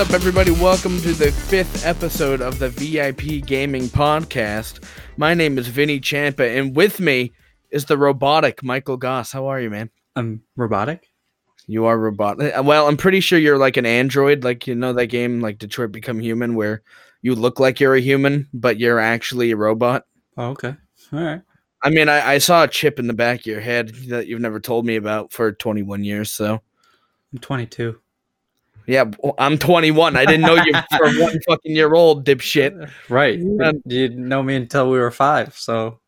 What's up, everybody? Welcome to the fifth episode of the VIP Gaming Podcast. My name is Vinny Champa, and with me is the robotic Michael Goss. How are you, man? I'm robotic. You are robotic. Uh, well, I'm pretty sure you're like an android, like you know that game, like Detroit Become Human, where you look like you're a human, but you're actually a robot. Oh, okay. All right. I mean, I, I saw a chip in the back of your head that you've never told me about for 21 years. So, I'm 22. Yeah, I'm 21. I didn't know you for one fucking year old, dipshit. Right. Um, you didn't know me until we were five. So,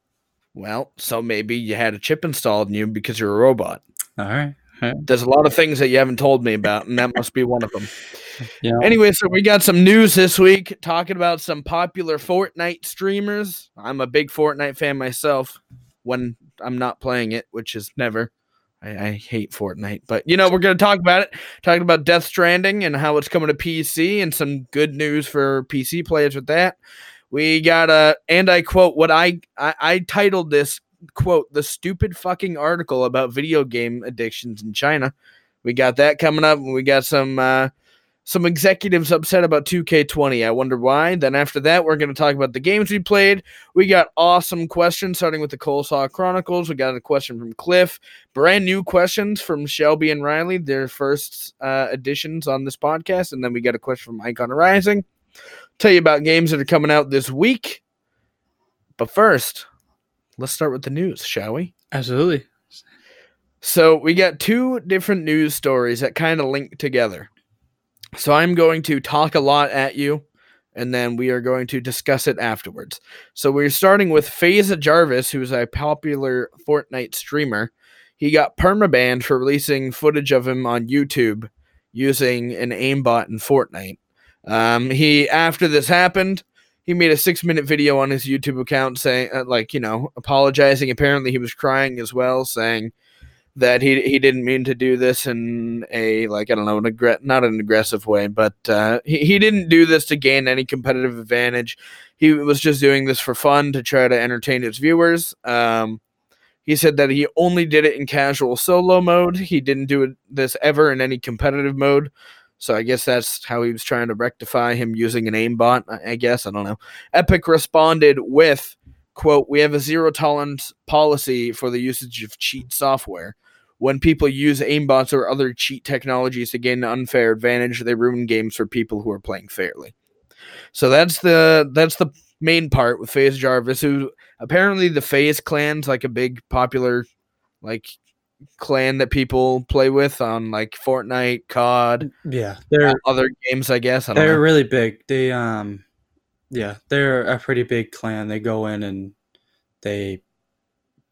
Well, so maybe you had a chip installed in you because you're a robot. all right. There's a lot of things that you haven't told me about, and that must be one of them. Yeah. Anyway, so we got some news this week talking about some popular Fortnite streamers. I'm a big Fortnite fan myself when I'm not playing it, which is never. I, I hate Fortnite, but you know, we're going to talk about it. Talking about Death Stranding and how it's coming to PC and some good news for PC players with that. We got a, and I quote what I, I, I titled this quote, the stupid fucking article about video game addictions in China. We got that coming up. We got some, uh, some executives upset about 2K20. I wonder why. Then after that, we're going to talk about the games we played. We got awesome questions, starting with the Coleslaw Chronicles. We got a question from Cliff. Brand new questions from Shelby and Ryley, their first uh, additions on this podcast. And then we got a question from IconArising. Tell you about games that are coming out this week. But first, let's start with the news, shall we? absolutely. So we got two different news stories that kind of link together. So I'm going to talk a lot at you, and then we are going to discuss it afterwards. So we're starting with FaZe Jarvis, who's a popular Fortnite streamer. He got permabanned for releasing footage of him on YouTube using an aimbot in Fortnite. Um, he after this happened, he made a six-minute video on his YouTube account saying, uh, like, you know, apologizing. Apparently, he was crying as well, saying that he he didn't mean to do this in a like I don't know an aggr- not an aggressive way, but uh, he he didn't do this to gain any competitive advantage. He was just doing this for fun to try to entertain his viewers. Um, he said that he only did it in casual solo mode. He didn't do it, this ever in any competitive mode. So I guess that's how he was trying to rectify him using an aimbot. I guess I don't know. Epic responded with quote we have a zero tolerance policy for the usage of cheat software when people use aimbots or other cheat technologies to gain an unfair advantage they ruin games for people who are playing fairly so that's the that's the main part with FaZe jarvis who apparently the FaZe clan's like a big popular like clan that people play with on like fortnite cod Yeah. They're other games i guess i don't they're know really big. They um yeah, they're a pretty big clan. They go in and they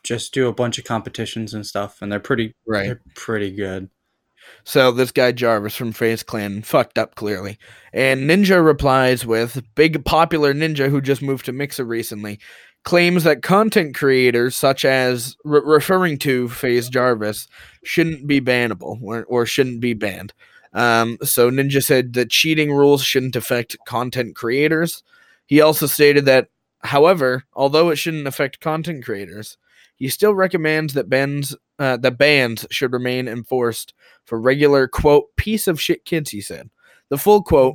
just do a bunch of competitions and stuff and they're pretty right they're pretty good. So this guy Jarvis from FaZe Clan fucked up clearly. And Ninja replies with big popular ninja who just moved to Mixer recently claims that content creators such as re- referring to FaZe Jarvis shouldn't be bannable or, or shouldn't be banned. Um, so Ninja said that cheating rules shouldn't affect content creators. He also stated that, however, although it shouldn't affect content creators, he still recommends that bans uh, that bans should remain enforced for regular quote piece of shit kids. He said. The full quote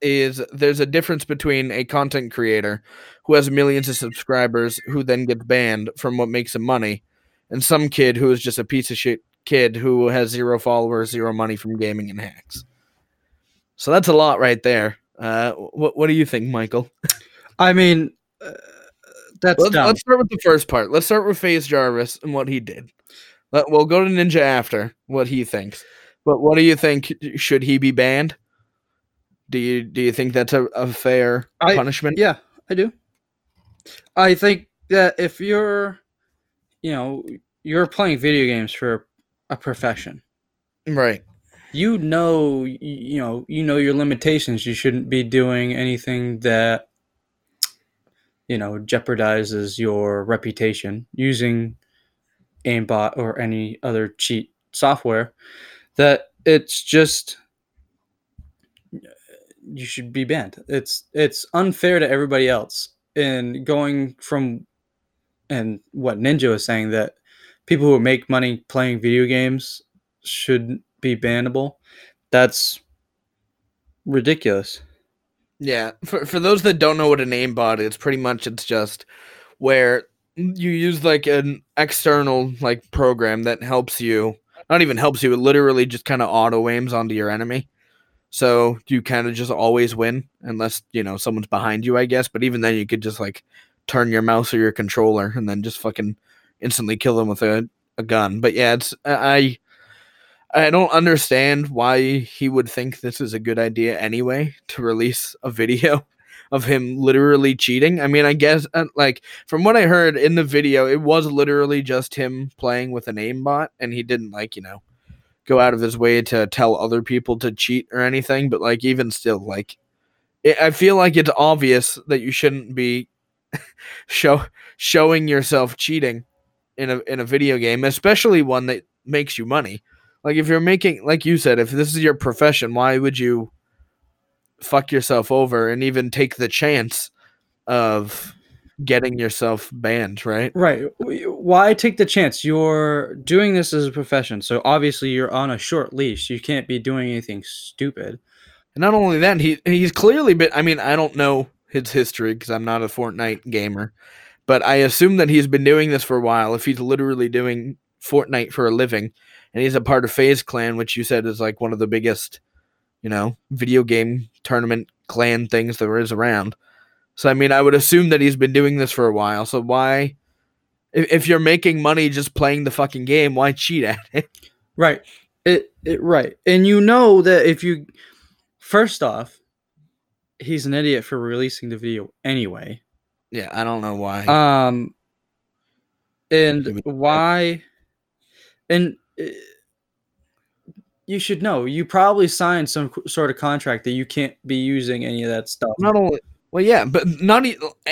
is there's a difference between a content creator who has millions of subscribers who then gets banned from what makes him money and some kid who is just a piece of shit kid who has zero followers zero money from gaming and hacks. So that's a lot right there. Uh what, what do you think michael? I mean uh, that's let's, dumb. let's start with the first part. Let's start with FaZe jarvis and what he did. Let, we'll go to ninja after what he thinks. But what do you think? Should he be banned? Do you do you think that's a, a fair I- punishment? Yeah, I do. I think that if you're, you know, you're playing video games for a profession, right. You know, you know, you know your limitations. You shouldn't be doing anything that, you know, jeopardizes your reputation using aimbot or any other cheat software. That it's just you should be banned. It's it's unfair to everybody else. And going from and what Ninja was saying that people who make money playing video games should be bannable. That's ridiculous. Yeah, for for those that don't know what an aimbot is, pretty much it's just where you use like an external like program that helps you. Not even helps you; it literally just kind of auto aims onto your enemy. So you kind of just always win, unless you know someone's behind you, I guess. But even then, you could just like turn your mouse or your controller and then just fucking instantly kill them with a, a gun. But yeah, it's I I don't understand why he would think this is a good idea anyway to release a video of him literally cheating. I mean, I guess uh, like from what I heard in the video, it was literally just him playing with an aimbot, and he didn't like you know go out of his way to tell other people to cheat or anything. But like even still, like it, I feel like it's obvious that you shouldn't be show showing yourself cheating in a in a video game, especially one that makes you money. Like if you're making, like you said, if this is your profession, why would you fuck yourself over and even take the chance of getting yourself banned, right? Right. Why take the chance? You're doing this as a profession, so obviously you're on a short leash. You can't be doing anything stupid. And not only that, he he's clearly been. I mean, I don't know his history because I'm not a Fortnite gamer, but I assume that he's been doing this for a while. If he's literally doing Fortnite for a living, and he's a part of FaZe Clan, which you said is like one of the biggest, you know, video game tournament clan things there is around. So I mean, I would assume that he's been doing this for a while. So why, if, if you're making money just playing the fucking game, why cheat at it? Right. It, it right, and you know that if you, first off, he's an idiot for releasing the video anyway. Yeah, I don't know why. Um, and why, and you should know. You probably signed some sort of contract that you can't be using any of that stuff. Not only, well, yeah, but not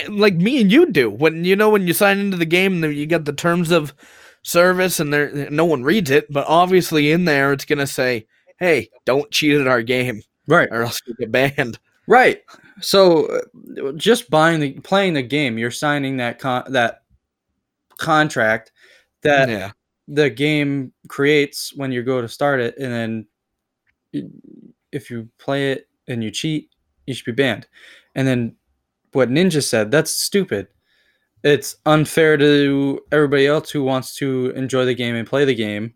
like me and you do. When you know when you sign into the game, you get the terms of service, and there no one reads it. But obviously, in there, it's gonna say, "Hey, don't cheat at our game, right? Or else you get banned." Right. So, uh, just buying the playing the game, you're signing that con- that contract that yeah the game creates when you go to start it, and then if you play it and you cheat, you should be banned. And then what Ninja said, that's stupid. It's unfair to everybody else who wants to enjoy the game and play the game.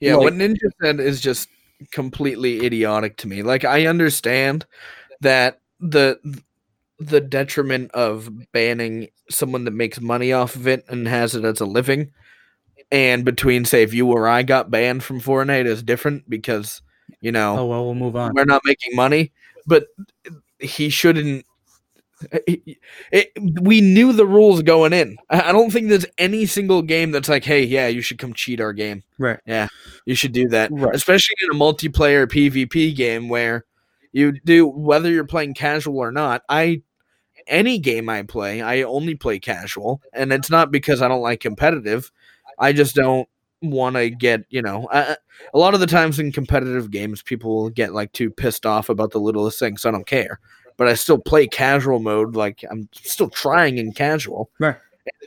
Yeah, like, what Ninja said is just completely idiotic to me. Like I understand that the the detriment of banning someone that makes money off of it and has it as a living and between say if you or I got banned from Fortnite is different because you know oh well we'll move on we're not making money but he shouldn't eh, it, it, eh, we knew the rules going in. I don't think there's any single game that's like, hey, yeah, you should come cheat our game. Right. Yeah, you should do that. Right. Especially in a multiplayer PvP game where you do, whether you're playing casual or not. I, any game I play, I only play casual. And it's not because I don't like competitive. I just don't want to get you know I, a lot of the times in competitive games people get like too pissed off about the littlest things so i don't care. But i still play casual mode like i'm still trying in casual. Right.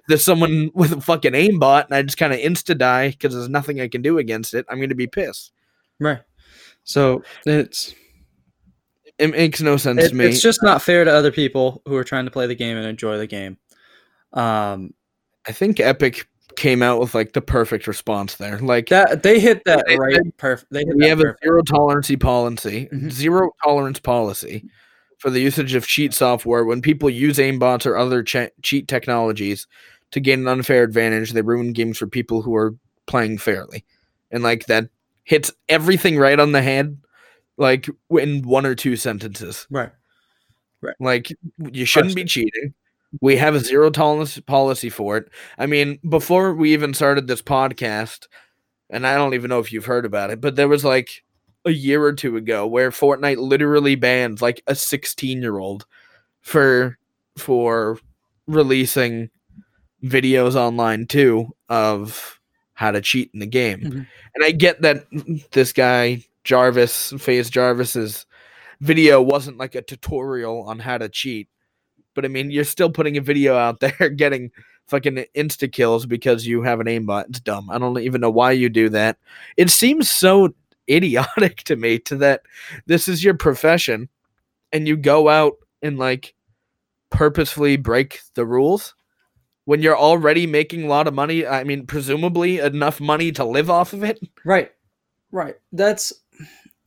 There's someone with a fucking aimbot and i just kind of insta die because there's nothing i can do against it i'm going to be pissed. Right. So it's it makes no sense it, to me. it's just not fair to other people who are trying to play the game and enjoy the game. Um i think epic came out with like the perfect response there. Like that, they hit that they, right. Perfect. They we have perfect. a zero tolerance policy, Mhm. zero tolerance policy for the usage of cheat software. When people use aimbots or other che- cheat technologies to gain an unfair advantage, they ruin games for people who are playing fairly, and like that hits everything right on the head, like in one or two sentences. Right. Right. Like you shouldn't be cheating. We have a zero tolerance policy for it. I mean, before we even started this podcast, and I don't even know if you've heard about it, but there was like a year or two ago where Fortnite literally banned like a 16 year old for for releasing videos online too of how to cheat in the game. Mhm. And I get that this guy Jarvis, FaZe Jarvis's video wasn't like a tutorial on how to cheat but I mean, you're still putting a video out there getting fucking insta kills because you have an aimbot. It's dumb. I don't even know why you do that. It seems so idiotic to me to that this is your profession and you go out and like purposefully break the rules when you're already making a lot of money. I mean, presumably enough money to live off of it. Right. Right. That's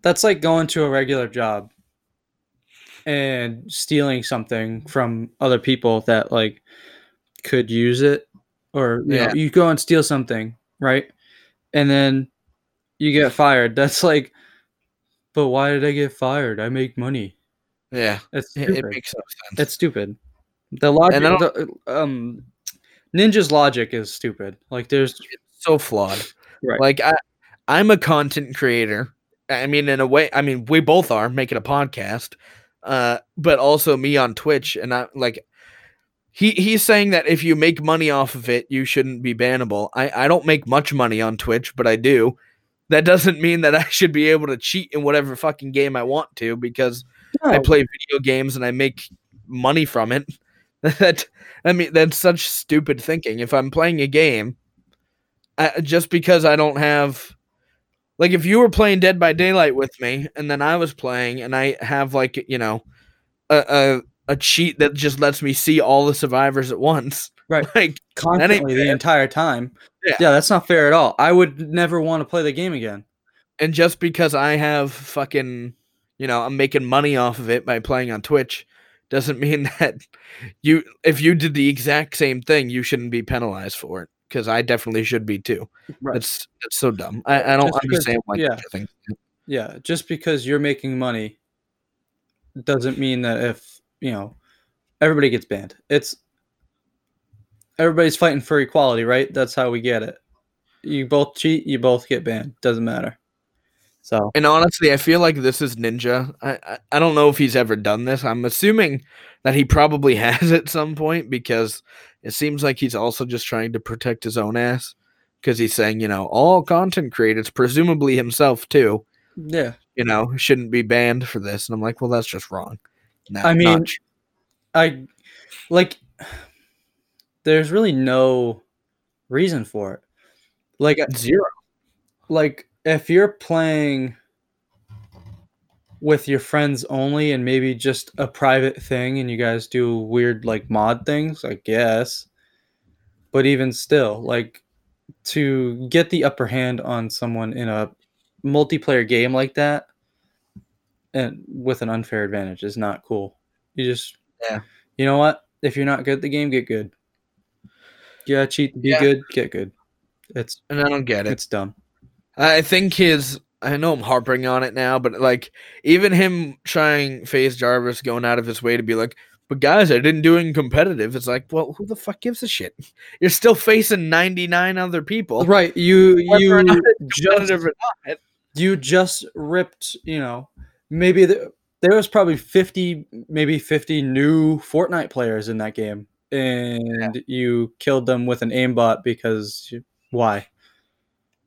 that's like going to a regular job and stealing something from other people that like could use it or you Yeah. know you go and steal something, right? And then you get fired. That's like but why did I get fired? I make money. Yeah, It's it, stupid. it makes sense. It's stupid. The logic, the, um, Ninja's logic is stupid. Like, there's so flawed. Right. Like I, I'm a content creator. I mean, in a way, I mean, we both are making a podcast, uh, but also me on Twitch, and I like. He he's saying that if you make money off of it, you shouldn't be bannable. I I don't make much money on Twitch, but I do. That doesn't mean that I should be able to cheat in whatever fucking game I want to because I play video games and I make money from it. that I mean, that's such stupid thinking. If I'm playing a game, I, just because I don't have, like, if you were playing Dead by Daylight with me and then I was playing and I have like you know, a a, a cheat that just lets me see all the survivors at once, Right. Like, constantly the entire time. Yeah. yeah, that's not fair at all. I would never want to play the game again. and just because I have fucking, you know, I'm making money off of it by playing on Twitch, doesn't mean that you, if you did the exact same thing, you shouldn't be penalized for it. Because I definitely should be too. Right. That's that's so dumb. I, I don't Just because- understand why. yeah. Yeah, just because you're making money doesn't mean that if you know everybody gets banned. It's everybody's fighting for equality, right? That's how we get it. You both cheat, you both get banned. Doesn't matter. So And honestly, I feel like this is Ninja. I, I I don't know if he's ever done this. I'm assuming that he probably has at some point because it seems like he's also just trying to protect his own ass. Because he's saying, you know, all content creators, presumably himself too, yeah, you know, shouldn't be banned for this. And I'm like, well, that's just wrong. I mean, I like. There's really no reason for it. Like zero. like if you're playing with your friends only and maybe just a private thing and you guys do weird like mod things i guess but even still like to get the upper hand on someone in a multiplayer game like that and with an unfair advantage is not cool you just Yeah. you know what if you're not good at the game get good yeah cheat be Yeah. good get good it's And I don't get it. it's dumb I think his. I know I'm harping on it now, but like even him trying FaZe Jarvis going out of his way to be like, but guys, I didn't do it competitive. It's like, well, who the fuck gives a shit? You're still facing 99 other people. Right, you you not just competitive or not. you just ripped, you know, maybe the, there was probably 50 maybe 50 new Fortnite players in that game and you killed them with an aimbot because you, why?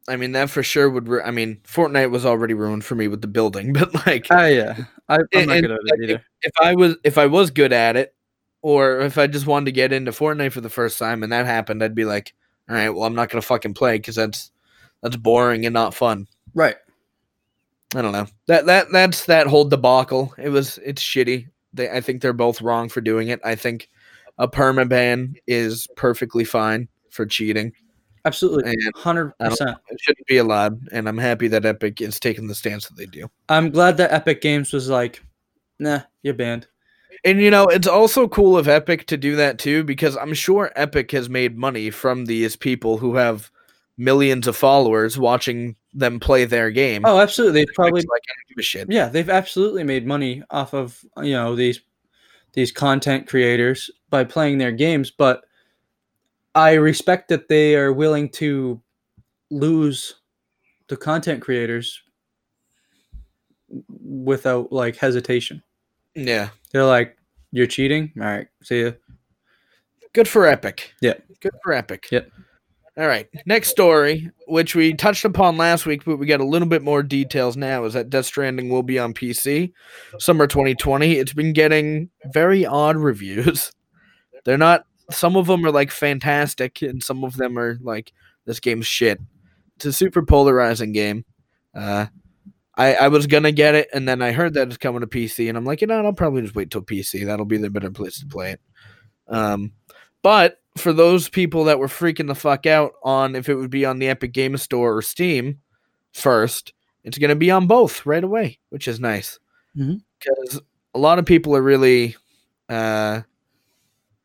I mean, that for sure would. Ru- I mean, Fortnite was already ruined for me with the building, but like, Ah yeah. I, I'm And- not good at it either. if I was if I was good at it, or if I just wanted to get into Fortnite for the first time and that happened, I'd be like, all right, well, I'm not gonna fucking play because that's that's boring and not fun. Right. I don't know. That that that's that whole debacle. It was it's shitty. They I think they're both wrong for doing it. I think a perma ban is perfectly fine for cheating. Absolutely. And 100%. it shouldn't be allowed. And I'm happy that Epic is taking the stance that they do. I'm glad that Epic Games was like, "Nah, you're banned." And you know, it's also cool of Epic to do that too, because I'm sure Epic has made money from these people who have millions of followers watching them play their game. Oh, absolutely. They probably like give a shit. yeah they've absolutely made money off of you know these these content creators by playing their games but i respect that they are willing to lose the content creators without like hesitation Yeah. they're like you're cheating all right see ya Good for Epic. Yeah. Good for Epic. Yep. All right. Next story, which we touched upon last week, but we got a little bit more details now, is that Death Stranding will be on PC summer 2020. It's been getting very odd reviews. They're not, some of them are like fantastic, and some of them are like, this game's shit. It's a super polarizing game. Uh, I, I was gonna get it, and then I heard that it's coming to PC, and I'm like, you know, I'll probably just wait till PC. That'll be the better place to play it. Um, but for those people that were freaking the fuck out on if it would be on the Epic Game Store or Steam first, it's gonna be on both right away, which is nice because a lot of people are really uh,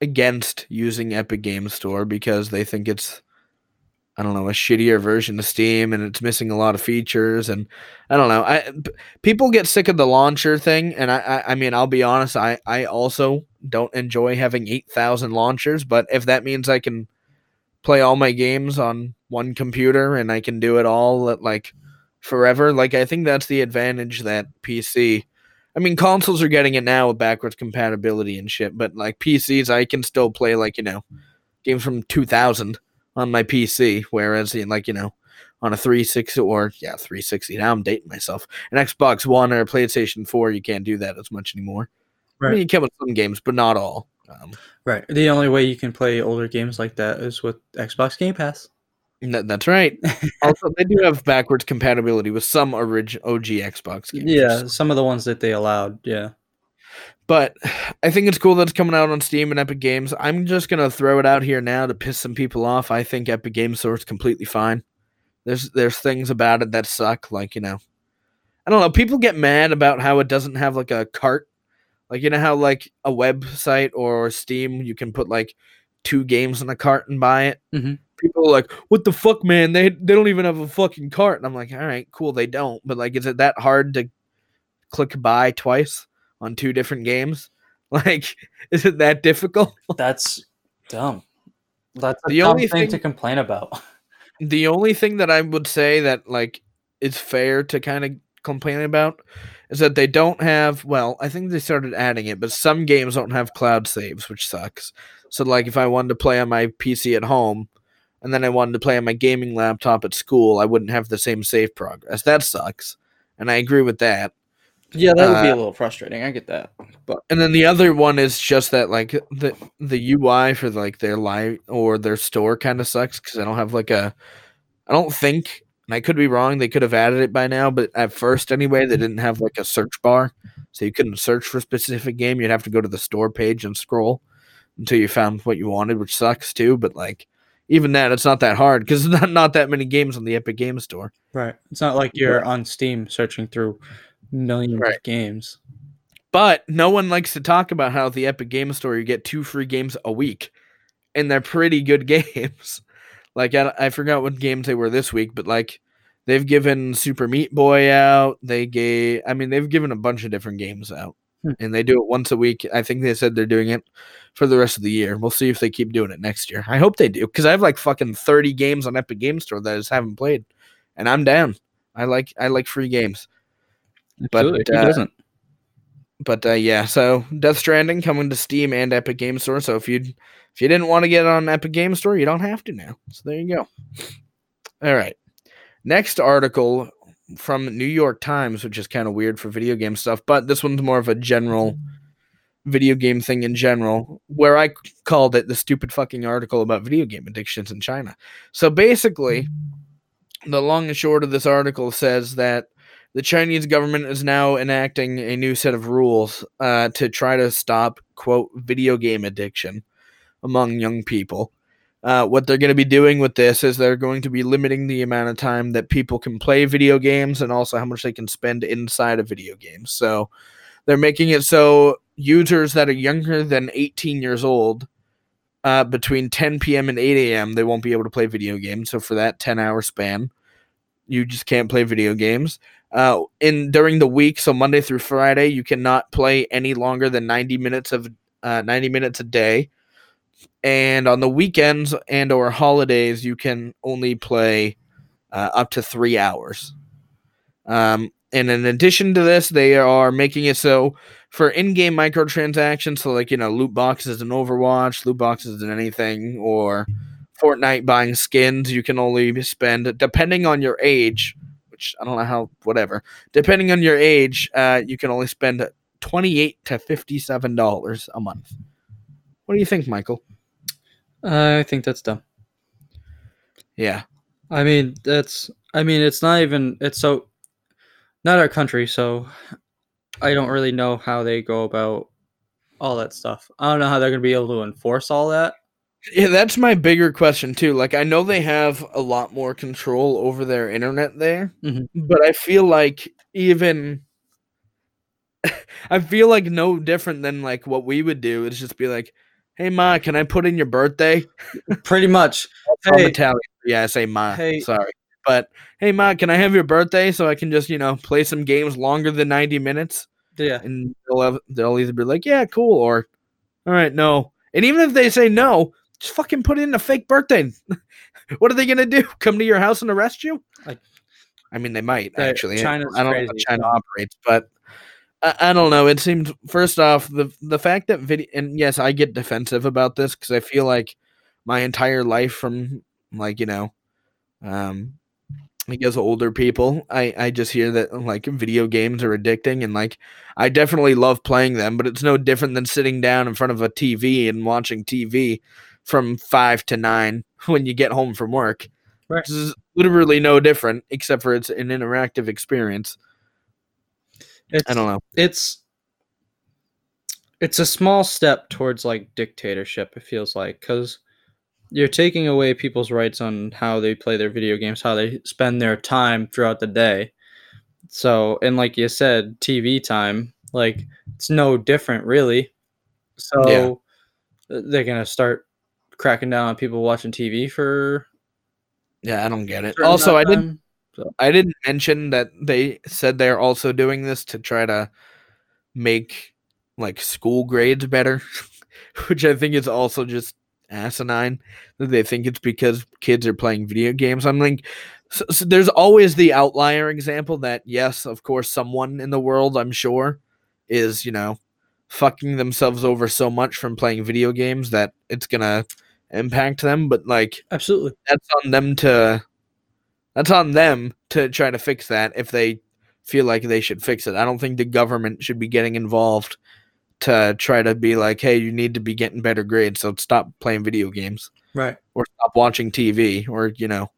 against using Epic Game Store because they think it's I don't know a shittier version of Steam and it's missing a lot of features and I don't know. I people get sick of the launcher thing and I I, I mean I'll be honest I I also don't enjoy having eight thousand launchers but if that means I can play all my games on one computer and I can do it all at like forever like I think that's the advantage that PC I mean, consoles are getting it now with backwards compatibility and shit, but like PCs, I can still play like you know games from 2000 on my PC, whereas in like you know on a 360 or yeah 360 now I'm dating myself an Xbox One or a PlayStation 4 you can't do that as much anymore. I Right. mean, you can with some games, but not all. Um, Right. The only way you can play older games like that is with Xbox Game Pass. That- that's right. also, they do have backwards compatibility with some original OG Xbox games. yeah, some of the ones that they allowed. Yeah. But I think it's cool that it's coming out on Steam and Epic Games. I'm just gonna throw it out here now to piss some people off. I think Epic Game Store is completely fine. There's there's things about it that suck, like you know, I don't know. People get mad about how it doesn't have like a cart, like you know how like a website or Steam you can put like two games in a cart and buy it. Mhm. People are like, "What the fuck, man? They they don't even have a fucking cart." And I'm like, "All right, cool, they don't." But like, is it that hard to click buy twice on two different games? Like, is it that difficult? That's dumb. That's The dumb only thing, thing- to complain about. the only thing that I would say that like is fair to kind of complain about is that they don't have well, I think they started adding it, but some games don't have cloud saves, which sucks. So like if I wanted to play on my PC at home and then I wanted to play on my gaming laptop at school, I wouldn't have the same save progress. That sucks. And I agree with that. yeah, that would be a uh, little frustrating. I get that. But and then the other one is just that like the the UI for like their live or their store kind of sucks because I don't have like a I don't think and I could be wrong they could have added it by now but at first anyway they didn't have like a search bar so you couldn't search for a specific game you'd have to go to the store page and scroll until you found what you wanted which sucks too but like even that it's not that hard because not, not that many games on the Epic Game Store Right. It's not like you're on Steam searching through millions Right. of games. But no one likes to talk about how the Epic Game Store you get two free games a week, and they're pretty good games. like I, I forgot what games they were this week, but like they've given Super Meat Boy out. They gave, I mean, they've given a bunch of different games out, Hmm. and they do it once a week. I think they said they're doing it for the rest of the year. We'll see if they keep doing it next year. I hope they do because I have like fucking thirty games on Epic Game Store that I just haven't played, and I'm down. I like I like free games. But, Absolutely. Who uh, doesn't? but uh, yeah, so Death Stranding coming to Steam and Epic Game Store. So if you if you didn't want to get it on Epic Game Store, you don't have to now. So there you go. All right. Next article from New York Times, which is kind of weird for video game stuff, but this one's more of a general video game thing in general, where I called it the stupid fucking article about video game addictions in China. So basically, the long and short of this article says that the Chinese government is now enacting a new set of rules uh, to try to stop, quote, video game addiction among young people. Uh, what they're going to be doing with this is they're going to be limiting the amount of time that people can play video games and also how much they can spend inside of video games. So they're making it so users that are younger than 18 years old, uh, between 10 p.m. and 8 a.m., they won't be able to play video games. So for that 10 hour span, you just can't play video games. Uh, in during the week, so Monday through Friday, you cannot play any longer than 90 minutes of uh, 90 minutes a day. And on the weekends and or holidays, you can only play uh, up to three hours. Um, and in addition to this, they are making it so for in-game microtransactions, so like you know, loot boxes in Overwatch, loot boxes in anything, or Fortnite buying skins, you can only spend depending on your age, which I don't know how, whatever. Depending on your age, uh, you can only spend twenty-eight to fifty-seven dollars a month. What do you think, Michael? I think that's dumb. Yeah, I mean, that's. I mean, it's not even. It's so. not our country, so I don't really know how they go about all that stuff. I don't know how they're going to be able to enforce all that. Yeah, that's my bigger question too. Like I know they have a lot more control over their internet there, Mhm. but I feel like even I feel like no different than like what we would do is just be like, "Hey ma, can I put in your birthday?" Pretty much. I'm Italian. Yeah, I say ma. Hey. Sorry. But hey ma, can I have your birthday so I can just, you know, play some games longer than 90 minutes? yeah, And they'll have, they'll either be like, "Yeah, cool," or "All right, no." And even if they say no, just fucking put in a fake birthday. what are they gonna do? Come to your house and arrest you? Like- I mean, they might actually. China's I don't know how China operates, but I, I don't know. It seems first off the the fact that video and yes, I get defensive about this because I feel like my entire life from like you know, um, I guess older people, I I just hear that like video games are addicting and like I definitely love playing them, but it's no different than sitting down in front of a TV and watching TV from five to nine when you get home from work. Right. This is literally no different, except for it's an interactive experience. It's, I don't know. It's it's a small step towards like dictatorship. It feels like because you're taking away people's rights on how they play their video games, how they spend their time throughout the day. So, and like you said, TV time, like it's no different really. So uh, they're gonna start cracking down on people watching TV for. Yeah, I don't get it. Also, I amount of. I didn't mention that they said they're also doing this to try to make like school grades better, which I think is also just asinine. That they think it's because kids are playing video games. I'm like, so, so there's always the outlier example that yes, of course, someone in the world, I'm sure, is you know fucking themselves over so much from playing video games that it's gonna impact them. But like Absolutely. that's on them to that's on them to try to fix that if they feel like they should fix it. I don't think the government should be getting involved to try to be like, hey, you need to be getting better grades, so stop playing video games Right. or stop watching TV or you know,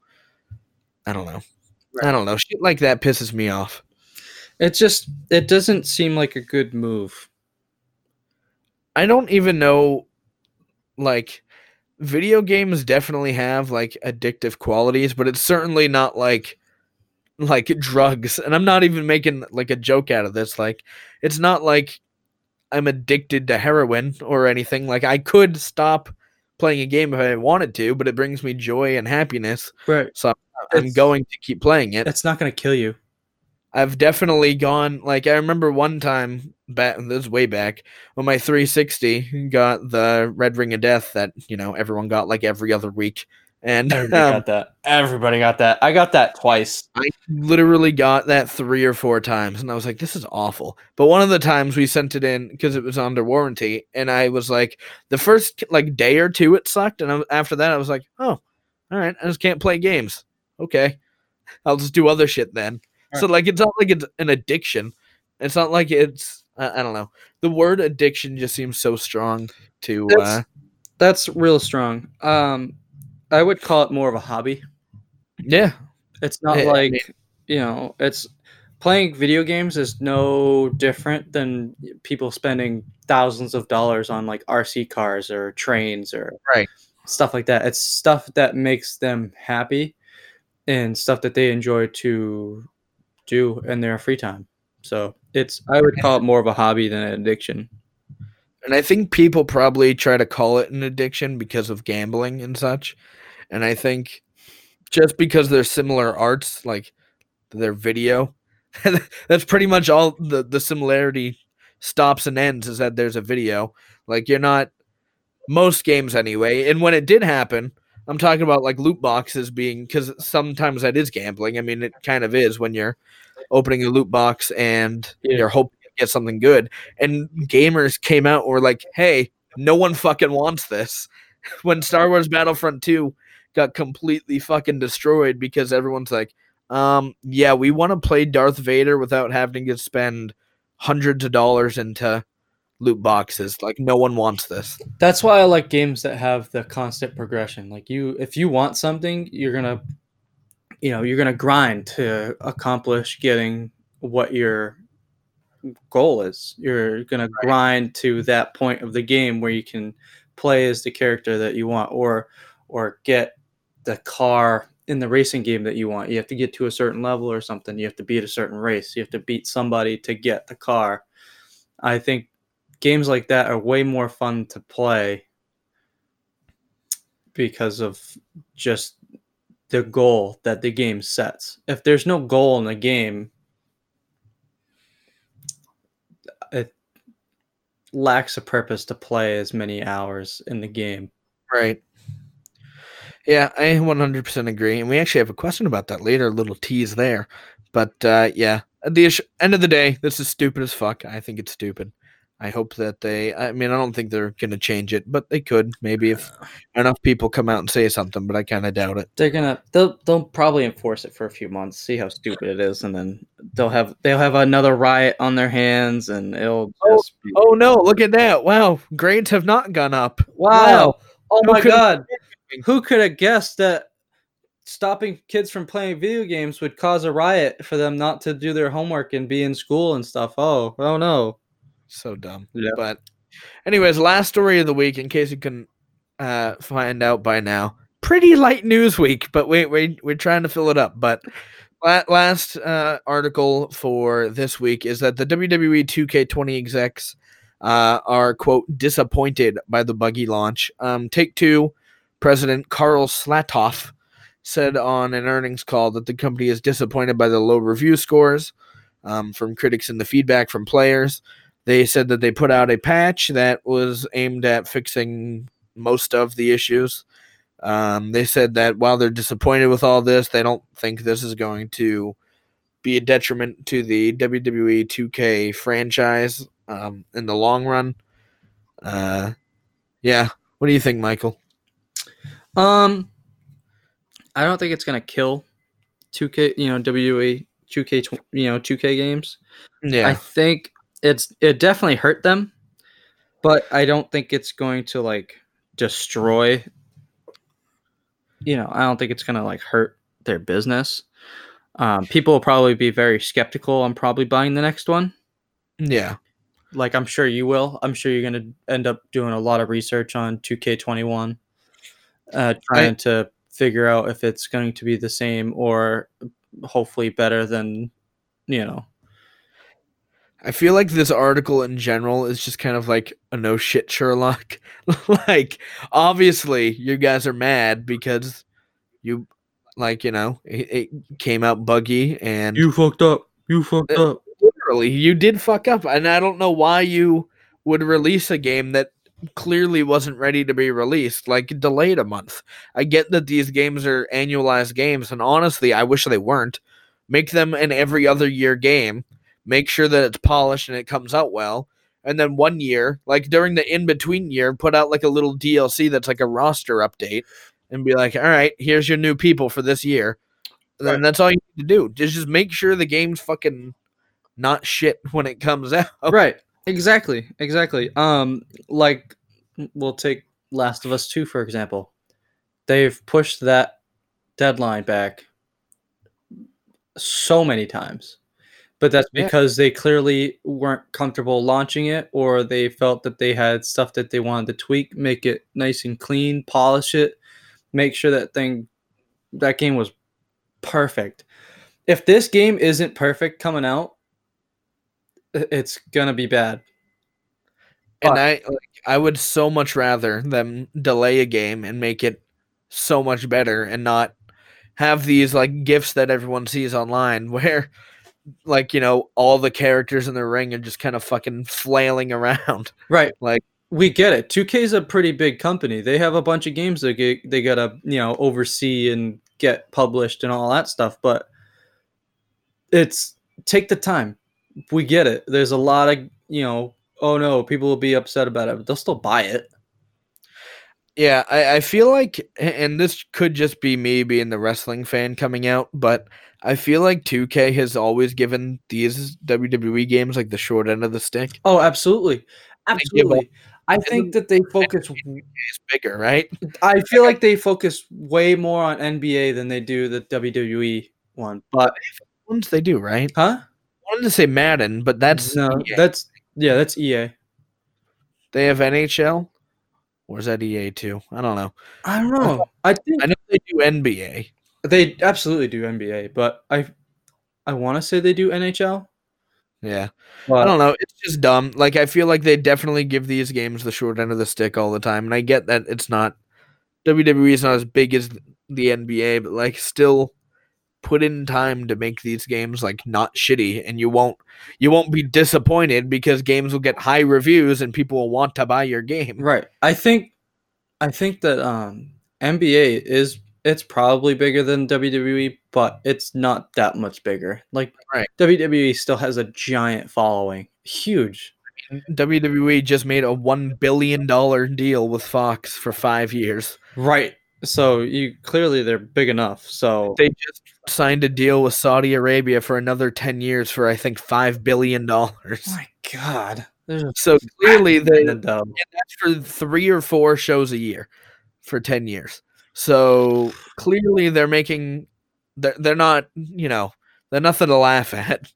I don't know. I don't know. Shit like that pisses me off. It just it doesn't seem like a good move. I don't even know like video games definitely have like addictive qualities, but it's certainly not like like drugs. And I'm not even making like a joke out of this. Like it's not like I'm addicted to heroin or anything. Like I could stop playing a game if I wanted to, but it brings me joy and happiness. Right. So I'm It's- going to keep playing it. It's not going to kill you. I've definitely gone like I remember one time back this is way back when my 360 got the Red Ring of Death that you know everyone got like every other week, and Everybody um, got that. Everybody got that. I got that twice. I literally got that three or four times, and I was like, "This is awful." But one of the times we sent it in because it was under warranty, and I was like, the first like day or two it sucked, and I, after that I was like, "Oh, all right, I just can't play games. Okay, I'll just do other shit then." So like, it's not like it's an addiction. It's not like it's I, I don't know. The word addiction just seems so strong to. uh That's, that's real strong. Um, I would call it more of a hobby. Yeah, It's not Yeah, I like mean- you know, it's playing video games is no different than people spending thousands of dollars on like RC cars or trains or Right. stuff like that. It's stuff that makes them happy and stuff that they enjoy to do in their free time. So it's I would call it more of a hobby than an addiction. And I think people probably try to call it an addiction because of gambling and such. And I think just because they're similar arts, like their video, that's pretty much all the, the similarity stops and ends is that there's a video. Like you're not most games anyway. And when it did happen, I'm talking about like loot boxes being because sometimes that is gambling. I mean, it kind of is when you're opening a loot box and Yeah. you're hoping to get something good. And gamers came out and were like, hey, no one fucking wants this. when Star Wars Battlefront 2 got completely fucking destroyed because everyone's like, um, yeah, we want to play Darth Vader without having to spend hundreds of dollars into loot boxes. Like, no one wants this. That's why I like games that have the constant progression. Like you if you want something, you're going to you know, you're going to grind to accomplish getting what your goal is. You're gonna grind to that point of the game where you can play as the character that you want, or or get the car in the racing game that you want. You have to get to a certain level or something. You have to beat a certain race. You have to beat somebody to get the car. I think games like that are way more fun to play because of just the goal that the game sets. If there's no goal in the game, it lacks a purpose to play as many hours in the game. Right. Yeah, I 100% agree. And we actually have a question about that later, a little tease there. But uh, yeah, at the end of the day, this is stupid as fuck. I think it's stupid. I hope that they, I mean, I don't think they're going to change it, but they could maybe if uh, enough people come out and say something, but I kind of doubt it. They're gonna they'll they'll probably enforce it for a few months, see how stupid it is, and then they'll have they'll have another riot on their hands, and it'll Oh, just be, Oh no, look at that. Wow, grades have not gone up. wow. Oh Who my god. Who could have guessed that stopping kids from playing video games would cause a riot for them not to do their homework and be in school and stuff? Oh, oh no. So dumb. Yeah. But, anyways, last story of the week, in case you can uh, find out by now. Pretty light news week, but wait, wait, we're trying to fill it up. But last uh, article for this week is that the WWE 2K20 execs uh, are quote disappointed by the buggy launch. Um, Take Two president Karl Slatoff said on an earnings call that the company is disappointed by the low review scores um, from critics and the feedback from players. They said that they put out a patch that was aimed at fixing most of the issues. Um, they said that while they're disappointed with all this, they don't think this is going to be a detriment to the WWE 2K franchise um, in the long run. Uh, yeah. What do you think, Michael? Um, I don't think it's gonna kill 2K, you know, WWE 2K, you know, 2K games. Yeah. I think it's it definitely hurt them, but I don't think it's going to like destroy. You know, I don't think it's gonna like hurt their business. Um, people will probably be very skeptical on probably buying the next one. yeah. Like I'm sure you will. I'm sure you're gonna end up doing a lot of research on 2K21, uh, trying to figure out if it's going to be the same or hopefully better than, you know, I feel like this article in general is just kind of like a no shit Sherlock. like, obviously, you guys are mad because you, like, you know, it, it came out buggy and you fucked up. You fucked Uh, literally you did fuck up. And I don't know why you would release a game that clearly wasn't ready to be released, like delayed a month. I get that these games are annualized games, and honestly, I wish they weren't. Make them an every other year game make sure that it's polished and it comes out well. And then one year, like during the in between year, put out like a little DLC that's like a roster update and be like, all right, here's your new people for this year. And Right. that's all you need to do. Just, just make sure the game's fucking not shit when it comes out. right exactly exactly um like we'll take last of us 2 for example they've pushed that deadline back so many times but that's Yeah. because they clearly weren't comfortable launching it or they felt that they had stuff that they wanted to tweak make it nice and clean polish it make sure that thing that game was perfect if this game isn't perfect coming out it's gonna be bad And I like I would so much rather them delay a game and make it so much better and not have these like gifts that everyone sees online where like you know all the characters in the ring are just kind of fucking flailing around. Right. Like- we get it. 2K is a pretty big company. They have a bunch of games that get, they gotta, you know, oversee and get published and all that stuff. But it's take the time. We get it. There's a lot of, you know, oh no, people will be upset about it, but they'll still buy it. Yeah, I, I feel like and this could just be me being the wrestling fan coming out, but I feel like 2K has always given these WWE games like the short end of the stick. Oh, absolutely. Absolutely. I think that they focus is bigger, right? I feel like they focus way more on NBA than they do the WWE one. But Ones they do, right? huh? I wanted to say Madden, but that's no, EA. that's yeah, that's EA. they have NHL, or is that EA too? I don't know. I don't know. I think I know they do NBA. They absolutely do NBA, but I I want to say they do NHL. Yeah, I don't know. It's just dumb. Like I feel like they definitely give these games the short end of the stick all the time, and I get that it's not WWE is not as big as the NBA, but like still put in time to make these games like not shitty, and you won't you won't be disappointed because games will get high reviews and people will want to buy your game. right, I think I think that um NBA is it's probably bigger than WWE, but it's not that much bigger. Like Right. WWE still has a giant following, huge. WWE just made a one billion dollar deal with Fox for five years. Right. So you clearly they're big enough. So They just signed a deal with Saudi Arabia for another ten years for I think five billion dollars. my God, So clearly they and, and that's for three or four shows a year for 10 years so clearly they're making they're, they're not you know they're nothing to laugh at.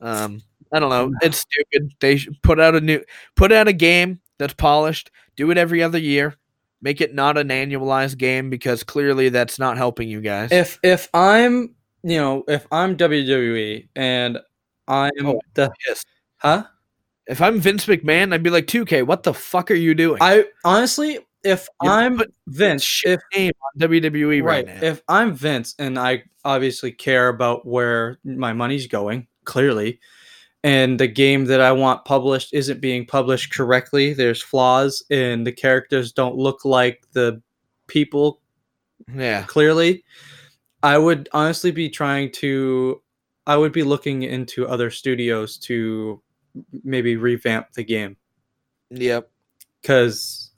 Um i don't know. It's stupid. They put out a new put out a game that's polished do it every other year make it not an annualized game because clearly that's not helping you guys. If if I'm you know if I'm WWE and I'm Oh, the yes. huh? If i'm vince mcmahon i'd be like 2k what the fuck are you doing? I honestly if I'm Vince if name on wwe right, right now. if I'm Vince and I obviously care about where my money's going clearly and the game that I want published isn't being published correctly there's flaws and the characters don't look like the people yeah. clearly i would honestly be trying to i would be looking into other studios to maybe revamp the game. Yep. Because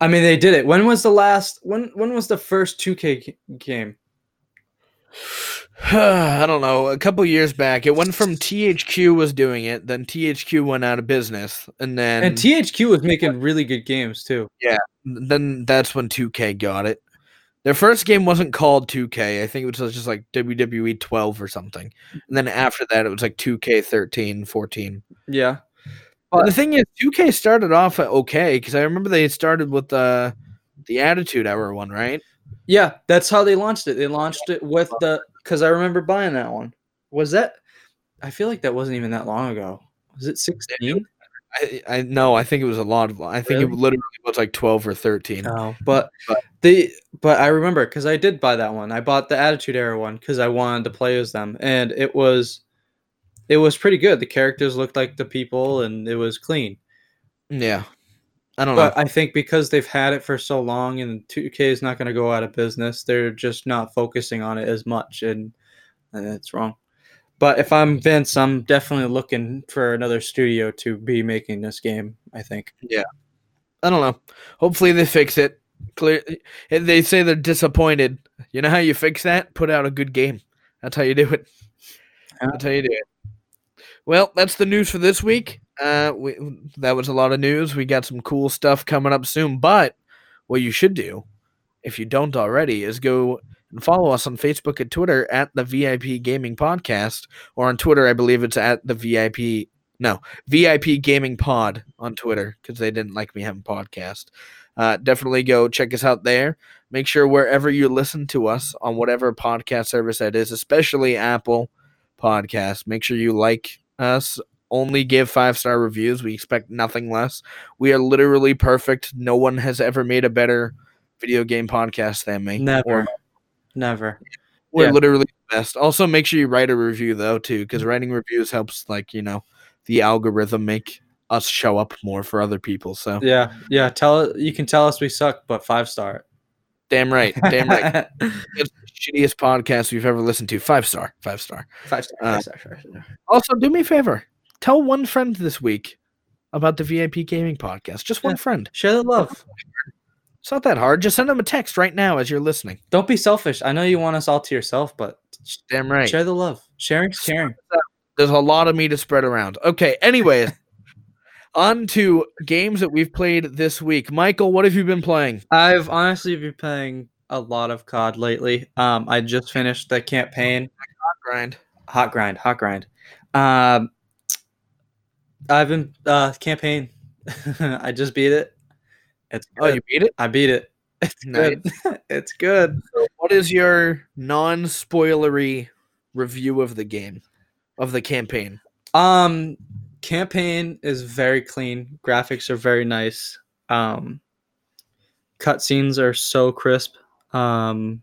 i mean they did it when was the last when when was the first 2K game I don't know. A couple years back, it went from THQ was doing it, then THQ went out of business, and then and thq was making really good games too Yeah. then that's when 2K got it. Their first game wasn't called 2K. I think it was just like WWE 12 or something. And then after that, it was like 2K 13, 14. yeah But the thing is, 2K started off uh, okay because I remember they started with the the Attitude Era one, right? yeah that's how they launched it they launched it with the because i remember buying that one was that i feel like that wasn't even that long ago was it 16 I, I no, I think it was a lot of. I think it literally was like 12 or 13. No, but But- the but I remember because I did buy that one. I bought the Attitude Era one because I wanted to play as them, and it was it was pretty good. The characters looked like the people, and it was clean. Yeah. I don't know. I think because they've had it for so long, and 2K is not going to go out of business, they're just not focusing on it as much, and and it's wrong. But if I'm Vince, I'm definitely looking for another studio to be making this game. I think. Yeah, I don't know. Hopefully they fix it. Clear. Eh, they say they're disappointed. You know how you fix that? Put out a good game. That's how you do it. That's how you do it. Well, that's the news for this week. Uh, we, that was a lot of news. We got some cool stuff coming up soon. But what you should do, if you don't already, is go and follow us on Facebook and Twitter at the VIP Gaming Podcast, or on Twitter, I believe it's at the VIP. No, VIP Gaming Pod on Twitter because they didn't like me having podcast. Uh, definitely go check us out there. Make sure wherever you listen to us on whatever podcast service that is, especially Apple Podcasts, make sure you like us. Only give five star reviews. We expect nothing less. We are literally perfect. No one has ever made a better video game podcast than me. Never, Or never. we're Yeah. literally the best. Also, make sure you write a review though too, because mm. writing reviews helps, like you know, the algorithm make us show up more for other people. So Yeah, yeah. Tell you can tell us we suck, but five star. damn right, damn right. Shittiest podcast we've ever listened to. Five star, five star. five star. Uh, Five star, five star. Also, do me a favor. Tell one friend this week about the VIP Gaming Podcast. Just one Yeah. friend. Share the love. It's not that hard. Just send them a text right now as you're listening. Don't be selfish. I know you want us all to yourself, but Damn right. share the love. Sharing, sharing. There's a lot of me to spread around. Okay. Anyways, on to games that we've played this week. Michael, what have you been playing? I've honestly been playing a lot of COD lately. Um, I just finished the campaign. Hot grind. hot grind, hot grind. Um, I've been uh campaign. I just beat it. It's Oh, you beat it. I beat it. It's good. it's good. So what is your non-spoilery review of the game, of the campaign? Um, campaign is very clean. Graphics are very nice. Um, cutscenes are so crisp. Um,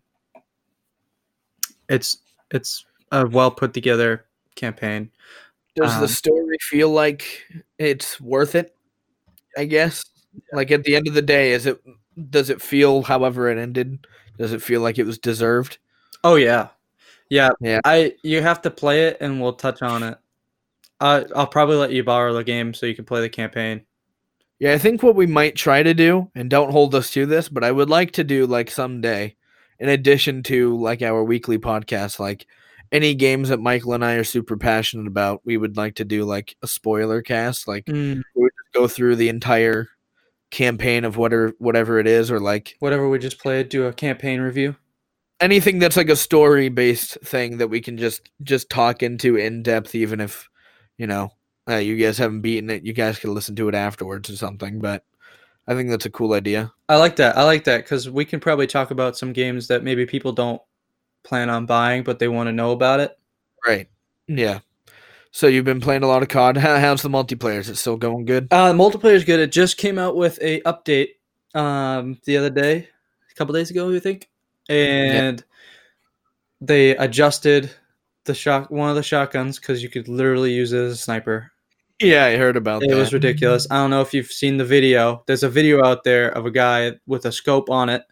it's it's a well put together campaign. Does the Um, story feel like it's worth it? I guess. Like at the end of the day, is it? Does it feel, however it ended? Does it feel like it was deserved? Oh yeah, yeah. Yeah. I you have to play it, and we'll touch on it. Uh, I'll probably let you borrow the game so you can play the campaign. Yeah, I think what we might try to do, and don't hold us to this, but I would like to do like someday, in addition to like our weekly podcast, like any games that Michael and I are super passionate about, we would like to do like a spoiler cast, like mm. we just go through the entire campaign of whatever whatever it is, or like Whatever we just played, do a campaign review. anything that's like a story based thing that we can just just talk into in depth, even if you know uh, you guys haven't beaten it, you guys can listen to it afterwards or something. But I think that's a cool idea. I like that. I like that because we can probably talk about some games that maybe people don't plan on buying, but they want to know about it. Right. Yeah. So you've been playing a lot of COD. How, how's the multiplayer? Is it still going good? Uh, multiplayer is good. It just came out with a update um, the other day, a couple days ago, I think, and they adjusted the shot one of the shotguns because you could literally use it as a sniper. Yeah, I heard about It that. was ridiculous. I don't know if you've seen the video. There's a video out there of a guy with a scope on it,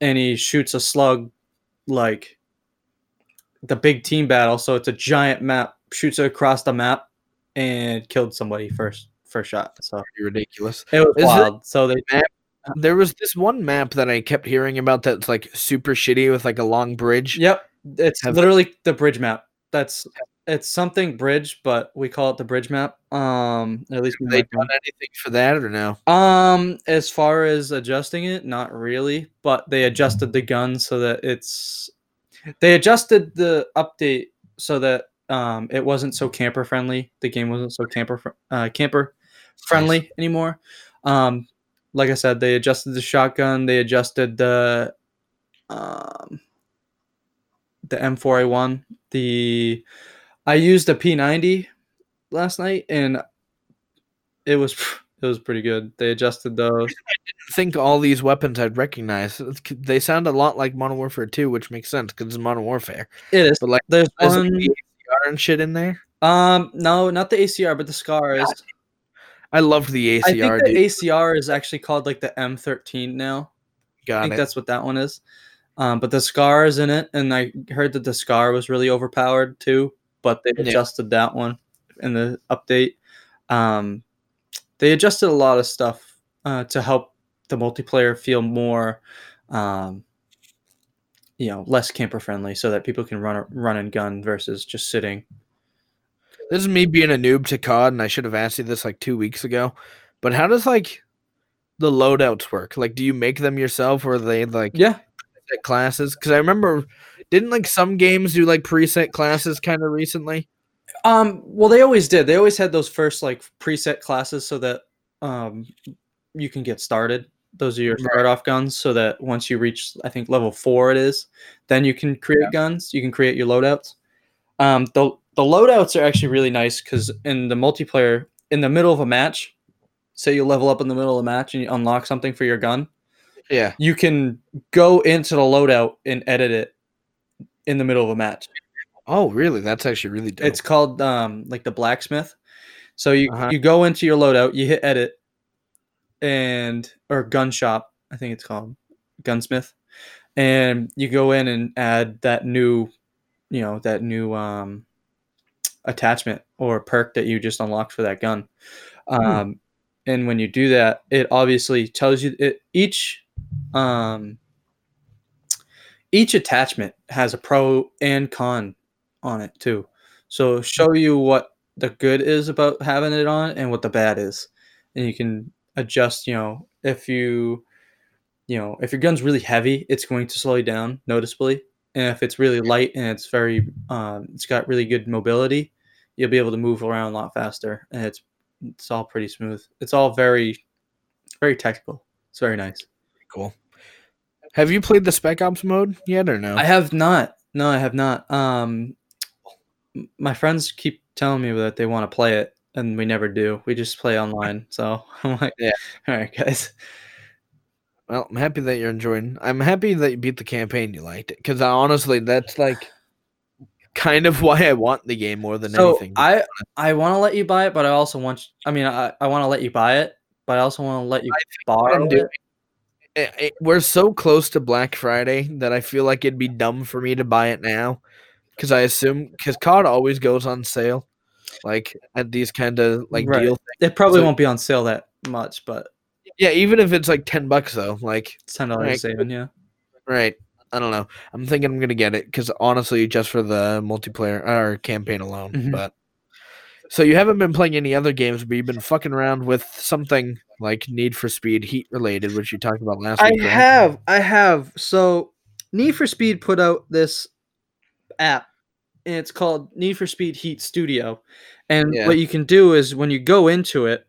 and he shoots a slug like the big team battle. So it's a giant map. Shoots it across the map and killed somebody first first shot. So ridiculous. it was Is it- wild. so they There was this one map that I kept hearing about that's like super shitty with like a long bridge. Yep, it's Have- literally the bridge map. That's it's something bridge, but we call it the bridge map. Um, at least they done anything for that or no? Um, as far as adjusting it, not really, but they adjusted the gun so that it's they adjusted the update so that um it wasn't so camper friendly. The game wasn't so camper fr- uh, camper friendly anymore. Um, like I said, they adjusted the shotgun. They adjusted the um the M4A1. The I used a P90 last night and it was it was pretty good. They adjusted those. I think all these weapons I'd recognize. They sound a lot like Modern Warfare 2, which makes sense because it's Modern Warfare. It is. But like, There's one. the ACR and shit in there? Um, no, not the ACR, but the Scar is. I loved the ACR. I think the dude. ACR is actually called like the M13 now. I Got think it. that's what that one is. Um, but the Scar is in it, and I heard that the Scar was really overpowered too. But they Yeah. adjusted that one in the update. Um, they adjusted a lot of stuff uh, to help the multiplayer feel more, um, you know, less camper friendly, so that people can run run and gun versus just sitting. This is me being a noob to COD, and I should have asked you this like two weeks ago. But how does like the loadouts work? Like, do you make them yourself, or are they like Yeah, classes? Because I remember, didn't like some games do like preset classes kind of recently? Um, well, they always did. They always had those first like preset classes so that um, you can get started. Those are your Right. start off guns. So that once you reach, I think level four it is, then you can create guns. You can create your loadouts. Um, the the loadouts are actually really nice because in the multiplayer, in the middle of a match, say you level up in the middle of a match and you unlock something for your gun, Yeah. you can go into the loadout and edit it in the middle of a match. Oh, really? That's actually really dope. It's called um like the blacksmith. So you Uh-huh. you go into your loadout, you hit edit, and or gun shop, I think it's called gunsmith, and you go in and add that new, you know, that new um attachment or perk that you just unlocked for that gun. Um, and when you do that, it obviously tells you it each um each attachment has a pro and con on it too. So show you what the good is about having it on and what the bad is. And you can adjust, you know, if you you know, if your gun's really heavy, it's going to slow you down noticeably. and if it's really light and it's very, um, it's got really good mobility, you'll be able to move around a lot faster, and it's it's all pretty smooth. It's all very, very technical. It's very nice. Cool. Have you played the Spec Ops mode yet or no? I have not. No, I have not. Um, my friends keep telling me that they want to play it, and we never do. We just play online. So I'm like, Yeah. all right, guys. Well, I'm happy that you're enjoying. I'm happy that you beat the campaign. You liked it because honestly, that's like kind of why I want the game more than So anything. I I want to let you buy it, but I also want. I mean, I, I want to let you buy it, but I also want to let you what borrow I'm it. Eh, eh, we're so close to Black Friday that I feel like it'd be dumb for me to buy it now because I assume because COD always goes on sale, like at these kind of like Right. deal. It probably So- won't be on sale that much, but Yeah, even if it's like ten bucks though, like it's ten dollars Right. saving. Yeah. right. I don't know. I'm thinking I'm gonna get it because honestly, just for the multiplayer or campaign alone. Mhm. But so you haven't been playing any other games, but you've been fucking around with something like Need for Speed Heat related, which you talked about last I week. right? have, I have. So, Need for Speed put out this app, and it's called Need for Speed Heat Studio. And Yeah. what you can do is when you go into it,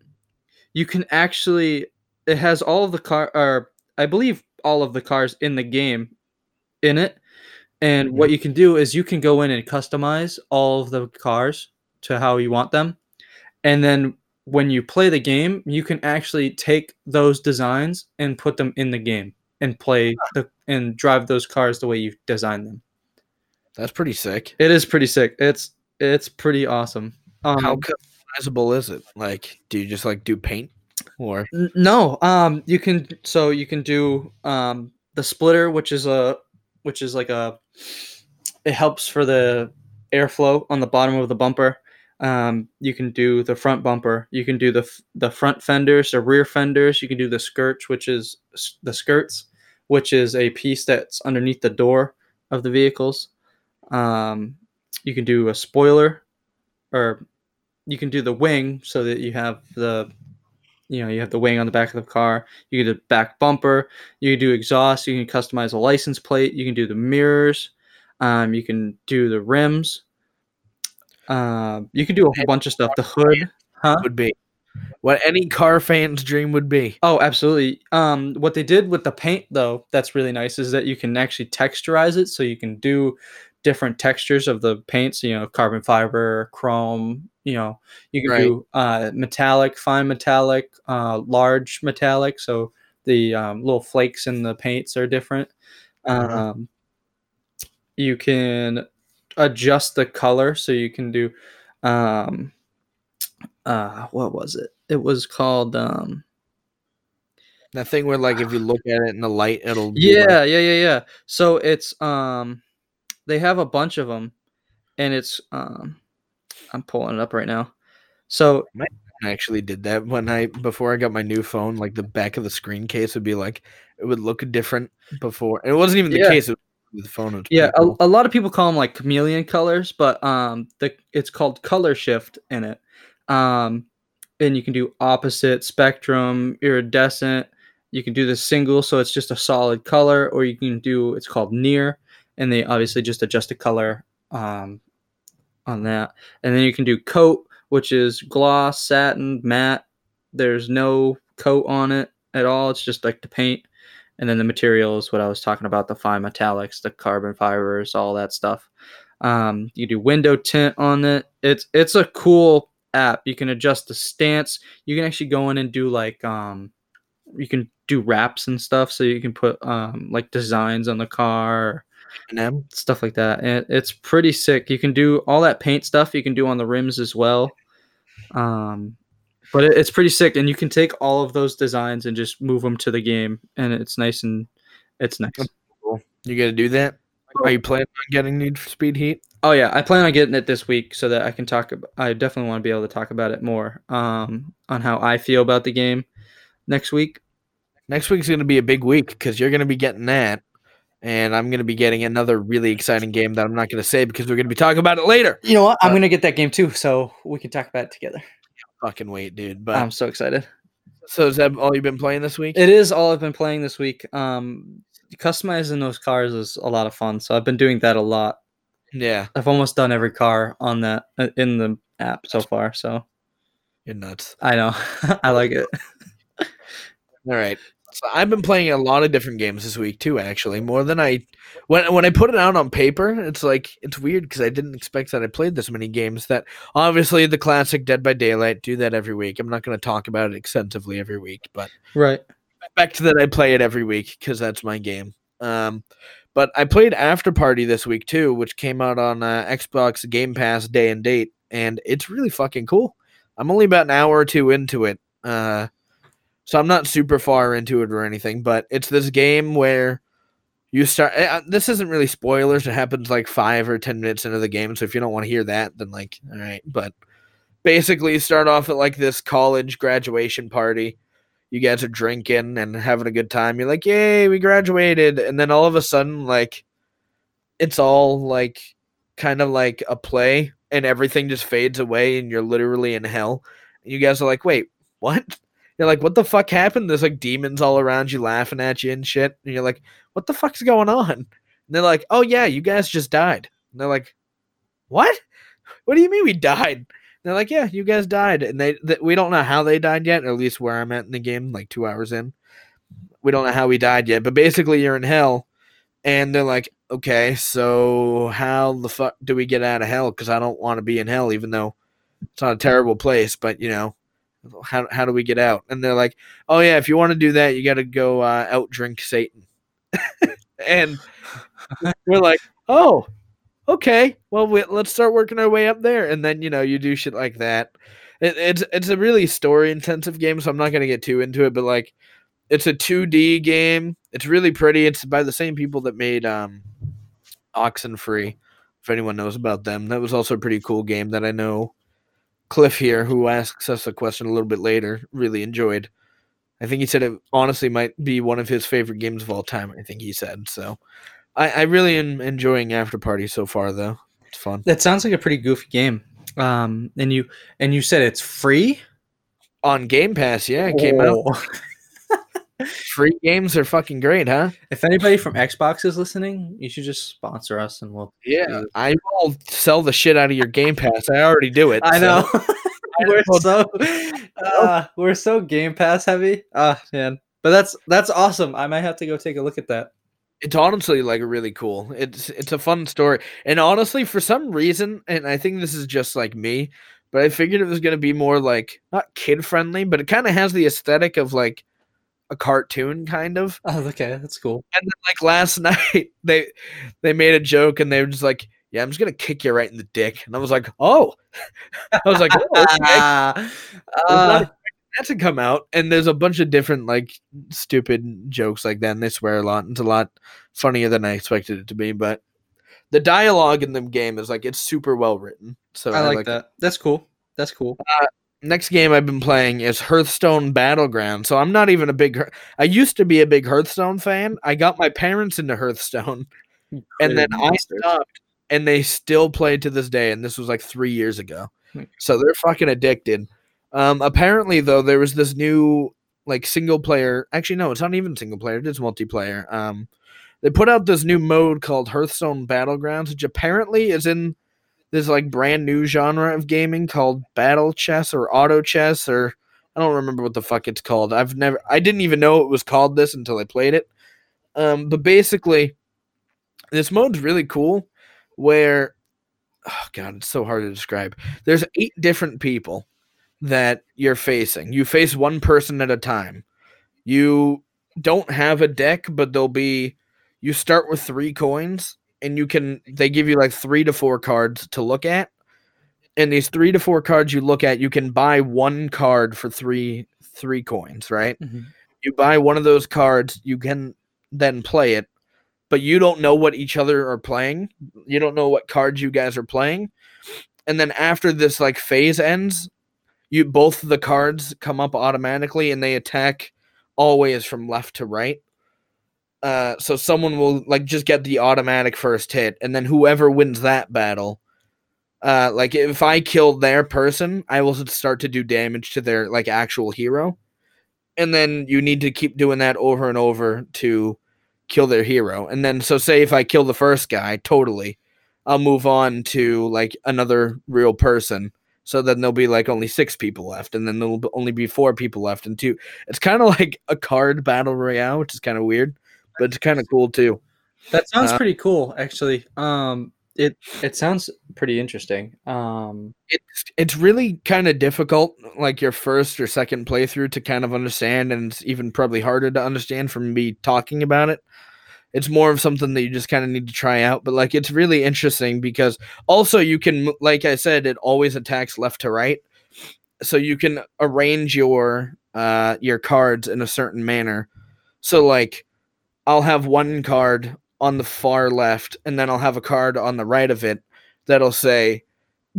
you can actually. It has all of the car, or I believe all of the cars in the game, in it. And what you can do is you can go in and customize all of the cars to how you want them, and then when you play the game, you can actually take those designs and put them in the game and play the and drive those cars the way you designed them. That's pretty sick. It is pretty sick. It's it's pretty awesome. Um, How customizable is it? Like, do you just like do paint or No, um, you can so you can do um the splitter, which is a which is like a it helps for the airflow on the bottom of the bumper. Um, you can do the front bumper. You can do the f- the front fenders, the rear fenders. You can do the skirts, which is s- the skirts, which is a piece that's underneath the door of the vehicles. Um, you can do a spoiler, or you can do the wing so that you have the you know you have the wing on the back of the car you can do back bumper you can do exhaust you can customize a license plate you can do the mirrors um, you can do the rims um, you can do a whole bunch of stuff the hood huh would be what any car fan's dream would be? oh absolutely um, what they did with the paint though that's really nice is that you can actually texturize it so you can do different textures of the paints you know carbon fiber chrome you know you can Right. do uh, metallic fine metallic uh, large metallic so the um, little flakes in the paints are different Uh-huh. um, you can adjust the color so you can do um, uh, what was it it was called um, That thing where like if you look at it in the light, it'll be like- yeah yeah yeah yeah so it's um they have a bunch of them and it's um i'm pulling it up right now so I actually did that when I before I got my new phone. Like the back of the screen case would be like it would look different before. And it wasn't even the Yeah. case; it was the phone. Yeah a, a lot of people call them like chameleon colors but um the it's called color shift in it. Um and you can do opposite spectrum iridescent. You can do the single so it's just a solid color or you can do it's called near and they obviously just adjust the color um on that. And then you can do coat which is gloss satin matte. There's no coat on it at all. It's just like the paint and then the materials what I was talking about the fine metallics, the carbon fibers, all that stuff. Um, you do window tint on it. It's it's a cool app. You can adjust the stance. You can actually go in and do like um, you can do wraps and stuff. So you can put um, like designs on the car, stuff like that. And it's pretty sick. You can do all that paint stuff. You can do on the rims as well. Um, but it, it's pretty sick, and you can take all of those designs and just move them to the game, and it's nice and it's nice. You got to do that. Are you planning on getting Need for Speed Heat? Oh yeah, I plan on getting it this week so that I can talk. About, I definitely want to be able to talk about it more um, on how I feel about the game next week. Next week's going to be a big week because you're going to be getting that, and I'm going to be getting another really exciting game that I'm not going to say because we're going to be talking about it later. You know what? I'm Uh, gonna get that game too, so we can talk about it together. Fucking wait, dude. But I'm so excited. so is that all you've been playing this week? It is all I've been playing this week. Um, customizing those cars is a lot of fun. So I've been doing that a lot. Yeah, I've almost done every car on that uh, in the app so far. So you're nuts. I know I like it. All right. So I've been playing a lot of different games this week too. Actually, more than I when when I put it out on paper, it's like it's weird because I didn't expect that I played this many games. That obviously the classic Dead by Daylight do that every week. I'm not going to talk about it extensively every week, but Right. expect that I play it every week because that's my game. Um, but I played Afterparty this week too, which came out on uh, Xbox Game Pass day and date, and it's really fucking cool. I'm only about an hour or two into it, uh, so I'm not super far into it or anything. But it's this game where you start. Uh, this isn't really spoilers. It happens like five or ten minutes into the game, so if you don't want to hear that, then like, all right. But basically, you start off at like this college graduation party you guys are drinking and having a good time. You're like, yay, we graduated. And then all of a sudden, like, it's all like kind of like a play and everything just fades away and you're literally in hell. And you guys are like, wait, what? You're like, what the fuck happened? There's like demons all around you laughing at you and shit. And you're like, what the fuck's going on? And they're like, oh yeah, you guys just died. And they're like, what? What do you mean we died? they're like, yeah, you guys died, and they, they we don't know how they died yet, or at least where I'm at in the game, like two hours in. We don't know how we died yet, but basically you're in hell, and they're like, okay, so how the fuck do we get out of hell? Because I don't want to be in hell, even though it's not a terrible place, but you know, how how do we get out? And they're like, oh yeah, if you want to do that, you got to go uh, out drink Satan, and we're like, oh, okay, well, we, let's start working our way up there, and then you know you do shit like that. It, it's it's a really story intensive game, so I'm not gonna get too into it, but like, it's a 2D game. It's really pretty. It's by the same people that made um, Oxenfree. If anyone knows about them, that was also a pretty cool game that I know Cliff here, who asks us a question a little bit later, really enjoyed. I think he said it honestly might be one of his favorite games of all time. I think he said so. I, I really am enjoying Afterparty so far, though. It's fun. That sounds like a pretty goofy game. Um, and you and you said it's free on Game Pass. Yeah, it came out. Free games are fucking great, huh? If anybody from Xbox is listening, you should just sponsor us, and we'll. Yeah, I will sell the shit out of your Game Pass. I already do it. I so- know. we're so uh, we're so Game Pass heavy. Ah, man. But that's that's awesome. I might have to go take a look at that. it's honestly like really cool. It's it's a fun story, and honestly, for some reason, and I think this is just like me, but I figured it was gonna be more like not kid friendly, but it kind of has the aesthetic of like a cartoon, kind of. Oh, okay, that's cool. And then like last night, they they made a joke, and they were just like, "Yeah, I'm just gonna kick you right in the dick," and I was like, "Oh," I was like, oh, okay. Uh, that to come out and there's a bunch of different like stupid jokes like that and they swear a lot and it's a lot funnier than i expected it to be but the dialogue in the game is like it's super well written so I like that. That's cool. That's cool. Next game i've been playing is hearthstone battleground so i'm not even a big i used to be a big hearthstone fan. I got my parents into hearthstone and then i stopped and they still play to this day and this was like three years ago. Hmm. so they're fucking addicted. Um apparently though there was this new like single player actually no it's not even single player it is multiplayer. Um they put out this new mode called hearthstone battlegrounds which apparently is in this like brand new genre of gaming called battle chess or auto chess or i don't remember what the fuck it's called. I've never i didn't even know it was called this until i played it. Um but basically this mode's really cool where oh god it's so hard to describe. There's eight different people that you're facing. You face one person at a time. You don't have a deck but there'll be you start with three coins and you can they give you like three to four cards to look at. And these three to four cards you look at you can buy one card for three three coins right? Mhm. you buy one of those cards you can then play it but you don't know what each other are playing. You don't know what cards you guys are playing. And then after this like phase ends you both the cards come up automatically and they attack always from left to right uh so someone will like just get the automatic first hit and then whoever wins that battle uh like if i kill their person i will start to do damage to their like actual hero and then you need to keep doing that over and over to kill their hero. And then so say if I kill the first guy totally, I'll move on to like another real person. So then there'll be like only six people left, and then there'll only be four people left, and two. It's kind of like a card battle royale, which is kind of weird, but it's kind of cool too. That sounds Uh, pretty cool, actually. Um, it it sounds pretty interesting. Um, It's it's really kind of difficult, like your first or second playthrough, to kind of understand, and it's even probably harder to understand from me talking about it. It's more of something that you just kind of need to try out, but like it's really interesting because also you can, like I said, it always attacks left to right, so you can arrange your uh your cards in a certain manner. So like, I'll have one card on the far left, and then I'll have a card on the right of it that'll say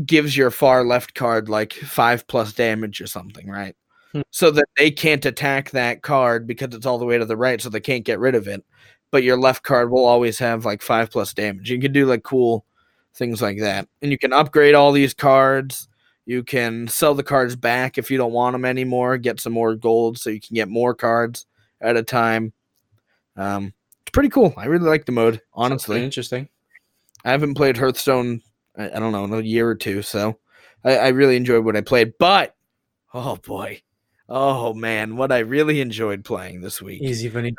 gives your far left card like five plus damage or something, right? Hmm. So that they can't attack that card because it's all the way to the right, so they can't get rid of it. But your left card will always have like five plus damage. You can do like cool things like that, and you can upgrade all these cards. You can sell the cards back if you don't want them anymore. Get some more gold so you can get more cards at a time. Um, it's pretty cool. I really like the mode, honestly. interesting. I haven't played Hearthstone, I, I don't know, in a year or two, so I, I really enjoyed what I played. But oh boy, oh man, what I really enjoyed playing this week, Easy, Vinny.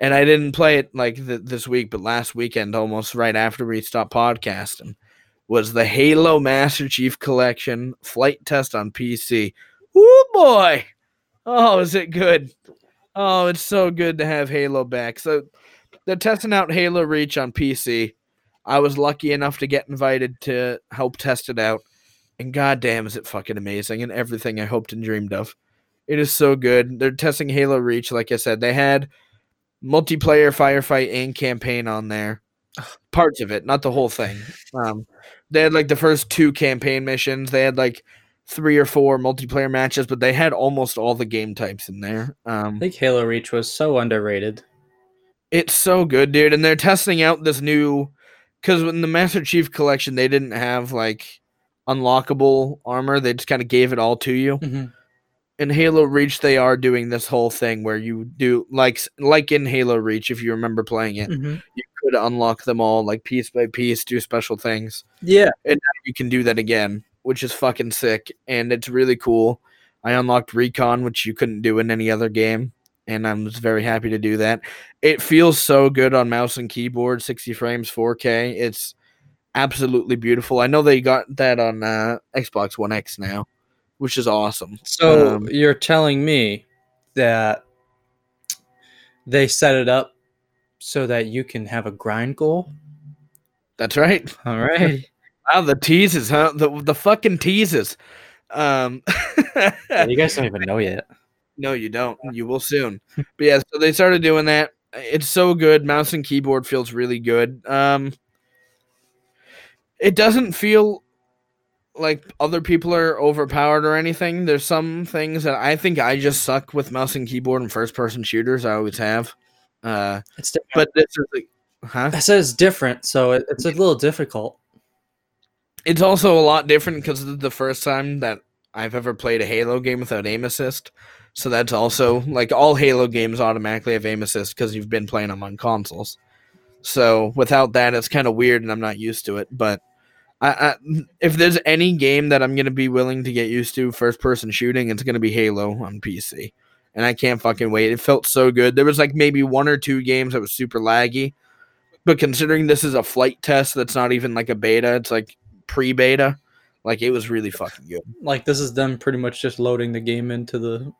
and I didn't play it like th- this week, but last weekend, almost right after we stopped podcasting, was the Halo Master Chief Collection flight test on PC. Oh boy, oh is it good? Oh, it's so good to have Halo back. So they're testing out Halo Reach on PC. I was lucky enough to get invited to help test it out. And goddamn, is it fucking amazing and everything I hoped and dreamed of. It is so good. They're testing Halo Reach, like I said. They had multiplayer firefight and campaign on there. Parts of it, not the whole thing. Um, they had like the first two campaign missions. They had like three or four multiplayer matches, but they had almost all the game types in there. Um, I think Halo Reach was so underrated. it's so good, dude. And they're testing out this new because in the Master Chief collection, they didn't have like unlockable armor. They just kind of gave it all to you. Mhm. In Halo Reach, they are doing this whole thing where you do like like in Halo Reach, if you remember playing it, Mhm. you could unlock them all like piece by piece, do special things. Yeah, and You can do that again, which is fucking sick, and it's really cool. I unlocked Recon, which you couldn't do in any other game, and I was very happy to do that. It feels so good on mouse and keyboard, 60 frames, 4K. It's absolutely beautiful. I know they got that on uh, Xbox One X now, which is awesome. So Um, you're telling me that they set it up so that you can have a grind goal? That's right. All right. Wow, the teases, huh? The the fucking teases. Um, you guys don't even know yet. No, you don't. You will soon. but yeah, so they started doing that. It's so good. Mouse and keyboard feels really good. Um it doesn't feel like other people are overpowered or anything. There's some things that I think I just suck with mouse and keyboard and first person shooters. I always have. Uh It's different. but this is like huh? I said it's different, so it, it's a little difficult. It's also a lot different because the first time that I've ever played a Halo game without aim assist. So that's also like all Halo games automatically have aim assist because you've been playing them on consoles. So without that, it's kind of weird, and I'm not used to it. But I, I, if there's any game that I'm gonna be willing to get used to first person shooting, it's gonna be Halo on PC, and I can't fucking wait. It felt so good. There was like maybe one or two games that was super laggy, but considering this is a flight test, that's not even like a beta. It's like pre-beta. Like it was really fucking good. Like this is them pretty much just loading the game into the.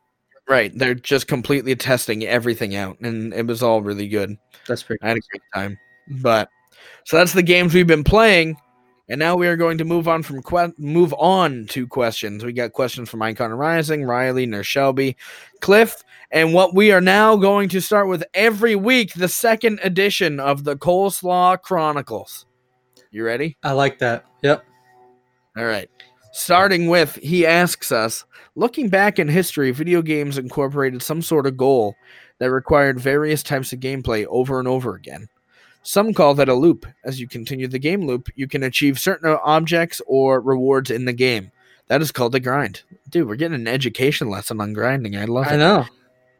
Right, they're just completely testing everything out, and it was all really good. That's pretty. I had a great time. But so that's the games we've been playing, and now we are going to move on from que- move on to questions. We got questions from Icon Rising, Ryley, Nurse Shelby, Cliff, and what we are now going to start with every week, the second edition of the Coleslaw Chronicles. You ready? I like that. Yep. All right. Starting with, he asks us, looking back in history, video games incorporated some sort of goal that required various types of gameplay over and over again. Some call that a loop. As you continue the game loop, you can achieve certain objects or rewards in the game. That is called a grind. Dude, we're getting an education lesson on grinding. I love I it. I know.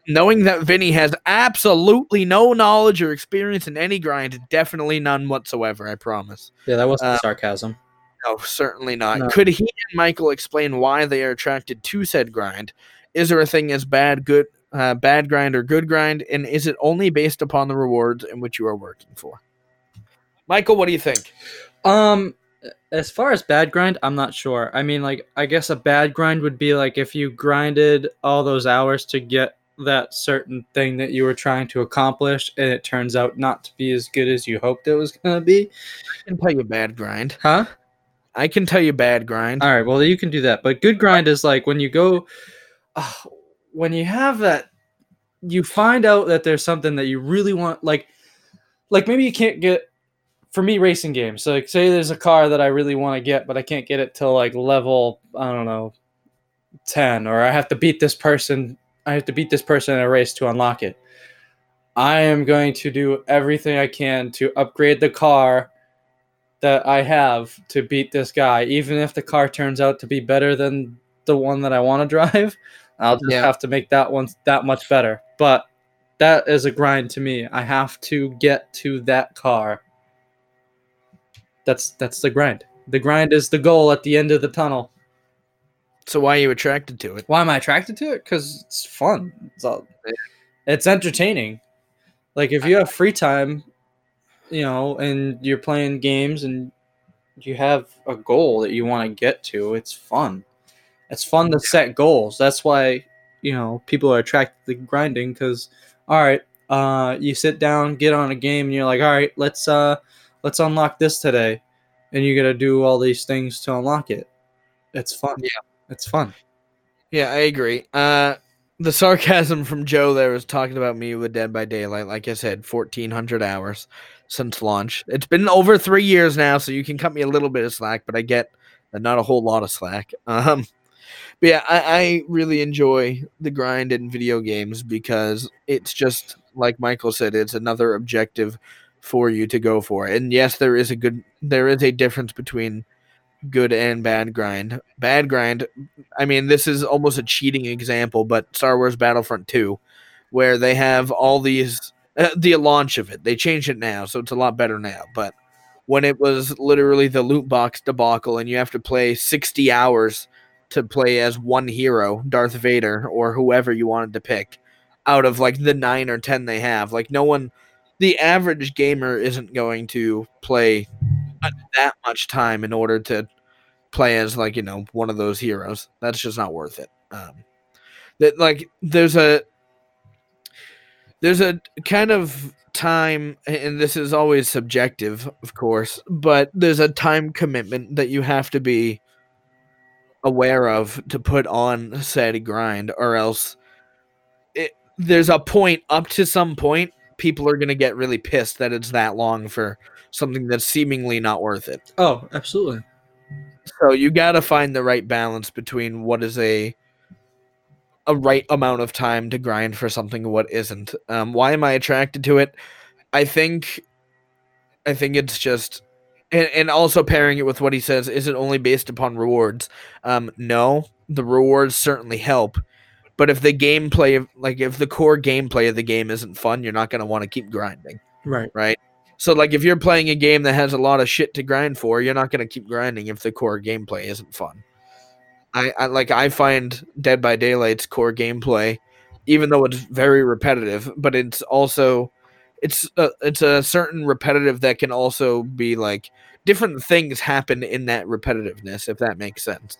Knowing that Vinny has absolutely no knowledge or experience in any grind, definitely none whatsoever. I promise. Yeah, that wasn't Uh, sarcasm. No, certainly not. No. Could he and Michael explain why they are attracted to said grind? Is there a thing as bad, good, uh, bad grind or good grind, and is it only based upon the rewards in which you are working for? Michael, what do you think? Um, as far as bad grind, I'm not sure. I mean, like, I guess a bad grind would be like if you grinded all those hours to get that certain thing that you were trying to accomplish, and it turns out not to be as good as you hoped it was gonna be. I can tell you bad grind. Huh? I can tell you bad grind. All right, well you can do that. But good grind is like when you go, uh, when you have that, you find out that there's something that you really want. Like, like maybe you can't get. For me, racing games. So, like, say there's a car that I really want to get, but I can't get it till like level I don't know, ten, or I have to beat this person. I have to beat this person in a race to unlock it. I am going to do everything I can to upgrade the car that I have to beat this guy, even if the car turns out to be better than the one that I want to drive. I'll just Yeah. have to make that one that much better. But that is a grind to me. I have to get to that car. That's that's the grind. The grind is the goal at the end of the tunnel. So why are you attracted to it? Why am I attracted to it? Because it's fun. It's all, it's entertaining. Like if you have free time, you know, and you're playing games and you have a goal that you want to get to, it's fun. It's fun to set goals. That's why you know people are attracted to grinding. Because all right, uh, you sit down, get on a game, and you're like, all right, let's uh, let's unlock this today, and you got to do all these things to unlock it. It's fun. Yeah. It's fun. Yeah, I agree. Uh, the sarcasm from Joe there was talking about me with Dead by Daylight. Like I said, fourteen hundred hours since launch. It's been over three years now, so you can cut me a little bit of slack, but I get not a whole lot of slack. Um, but yeah, I, I really enjoy the grind in video games because it's just like Michael said, it's another objective for you to go for. And yes, there is a good, there is a difference between good and bad grind. Bad grind I mean, this is almost a cheating example, but Star Wars Battlefront 2, where they have all these, uh, the launch of it, they changed it now, so it's a lot better now. But when it was literally the loot box debacle, and you have to play 60 hours to play as one hero, Darth Vader, or whoever you wanted to pick, out of like the nine or 10 they have, like, no one, the average gamer isn't going to play uh, that much time in order to play as like you know one of those heroes. That's just not worth it. Um that like there's a there's a kind of time and this is always subjective of course but there's a time commitment that you have to be aware of to put on said grind or else it, there's a point up to some point people are going to get really pissed that it's that long for something that's seemingly not worth it. Oh, absolutely. So you got to find the right balance between what is a a right amount of time to grind for something and what isn't. Um, why am I attracted to it? I think I think it's just and, and also pairing it with what he says, is it only based upon rewards? Um, no, the rewards certainly help. But if the gameplay like if the core gameplay of the game isn't fun, you're not gonna want to keep grinding. Right. right? So like if you're playing a game that has a lot of shit to grind for, you're not to keep grinding if the core gameplay isn't fun. I, I like I find Dead by Daylight's core gameplay, even though it's very repetitive, but it's also it's a, it's a certain repetitive that can also be like different things happen in that repetitiveness if that makes sense.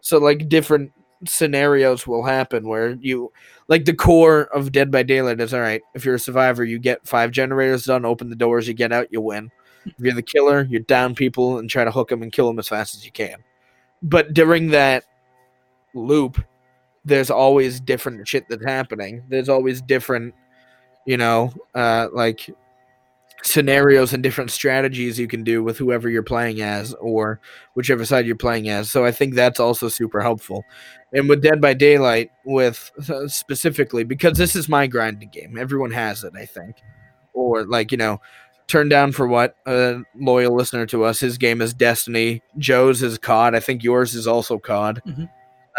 So like different scenarios will happen where you like the core of Dead by Daylight is all right. If you're a survivor, you get five generators done, open the doors, you get out, you win. If you're the killer, you down people and try to hook them and kill them as fast as you can. But during that loop, there's always different shit that's happening. There's always different, you know, uh, like scenarios and different strategies you can do with whoever you're playing as or whichever side you're playing as. So I think that's also super helpful. And with Dead by Daylight, with uh, specifically because this is my grinding game. Everyone has it, I think. Or like you know, turn down for what a loyal listener to us. His game is Destiny. Joe's is COD. I think yours is also COD. Mhm.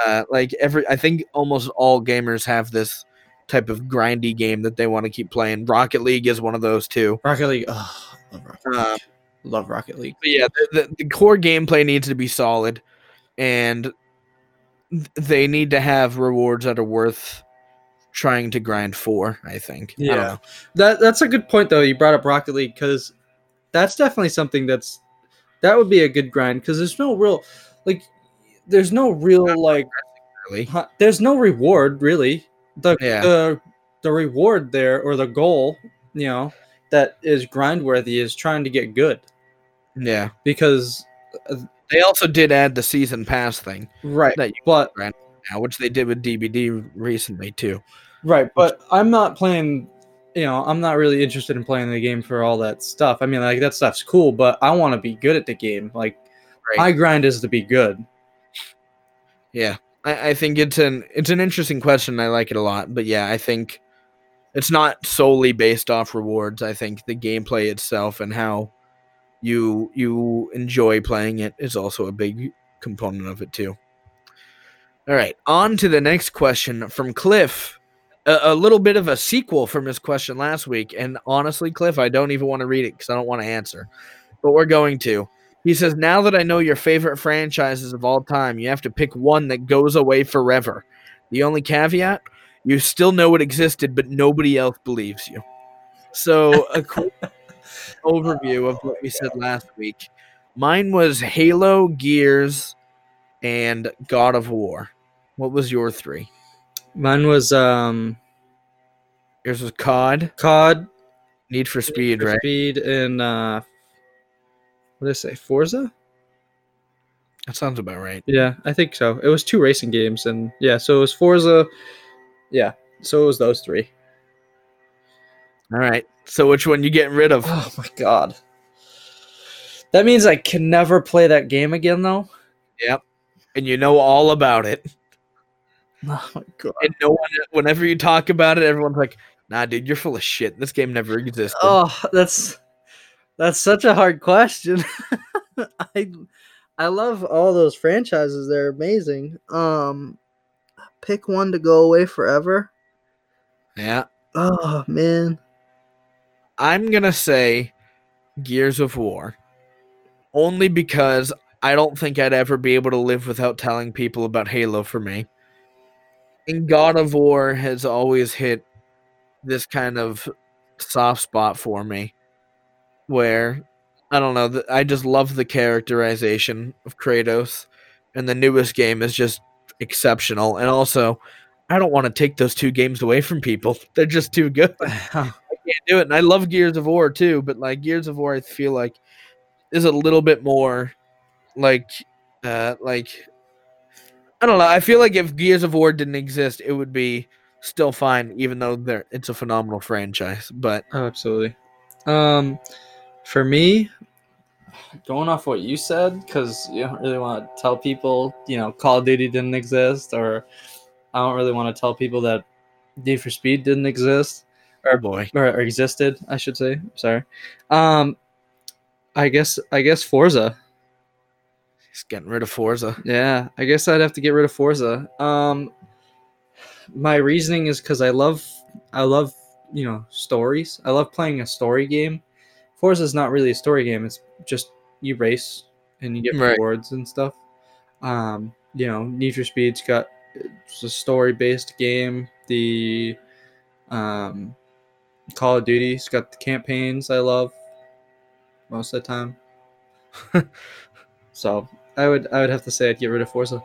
Uh, like every, I think almost all gamers have this type of grindy game that they want to keep playing. Rocket League is one of those too. Rocket League. Oh, love Rocket League. Um, love Rocket League. But yeah, the, the, the core gameplay needs to be solid, and they need to have rewards that are worth trying to grind for. I think. Yeah. know. That that's a good point though. You brought up Rocket League because that's definitely something that's that would be a good grind because there's no real like there's no real like Really. there's no reward really. The Yeah. the the reward there or the goal you know that is grind worthy is trying to get good Yeah. because uh, They also did add the season pass thing right that you but now, which they did with DBD recently too. Right, but I'm not playing. You know, I'm not really interested in playing the game for all that stuff. I mean, like that stuff's cool, but I want to be good at the game. Like Right. my grind is to be good. Yeah, I, I think it's an it's an interesting question. I like it a lot, but yeah, I think it's not solely based off rewards. I think the gameplay itself and how you you enjoy playing it is also a big component of it too. All right, on to the next question from Cliff. A, a little bit of a sequel from his question last week, and honestly, Cliff, I don't even want to read it because I don't want to answer, but we're going to. He says, Now that I know your favorite franchises of all time, you have to pick one that goes away forever. The only caveat, you still know it existed, but nobody else believes you. So, a quick overview of what we said last week. Mine was Halo, Gears, and God of War. What was your three? Mine was um Yours was COD, COD, Need for Speed, for right? Speed, and uh, what did I say? Forza. That sounds about right. Yeah, I think so. It was two racing games, and yeah, so it was Forza. Yeah, so it was those three. All right. So, which one you getting rid of? Oh my god. That means I can never play that game again, though. Yep. And you know all about it. Oh my god. And no one, whenever you talk about it, everyone's like, "Nah, dude, you're full of shit. This game never existed." Oh, that's that's such a hard question. I I love all those franchises. They're amazing. Um pick one to go away forever. Yeah, Oh man. I'm gonna say Gears of War, only because I don't think I'd ever be able to live without telling people about Halo for me. And God of War has always hit this kind of soft spot for me, where I don't know. I just love the characterization of Kratos, and the newest game is just exceptional. And also, I don't want to take those two games away from people; they're just too good I can't do it. And I love Gears of War too, but like Gears of War, I feel like is a little bit more like, uh, like I don't know. I feel like if Gears of War didn't exist, it would be still fine, even though there it's a phenomenal franchise. But Oh, absolutely. Um, for me, going off what you said, because you don't really want to tell people, you know, Call of Duty didn't exist, or I don't really want to tell people that Need for Speed didn't exist, oh boy, or, or existed, I should say. Sorry. Um, I guess I guess Forza. he's getting rid of Forza. Yeah, I guess I'd have to get rid of Forza. Um, my reasoning is because I love, I love, you know, stories. I love playing a story game. Forza is not really a story game. It's just you race and you get Right. rewards and stuff. Um, you know, Need for Speed's got it's a story-based game. The um, Call of Duty's got the campaigns I love most of the time. so I would I would have to say I'd get rid of Forza.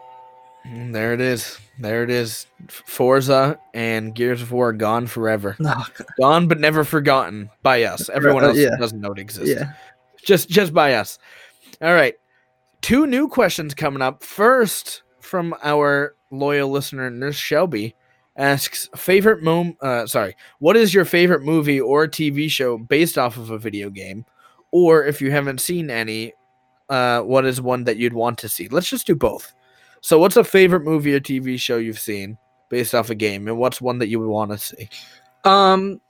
Mm, There it is. There it is. Forza and Gears of War gone forever. Gone but never forgotten by us. Everyone else yeah. doesn't know it exists. yeah. just just by us. All right. Two new questions coming up. First, from our loyal listener Nurse Shelby asks favorite mom uh sorry, what is your favorite movie or TV show based off of a video game? Or if you haven't seen any, uh what is one that you'd want to see? Let's just do both. So what's a favorite movie or TV show you've seen based off a game and what's one that you would want to see? Um,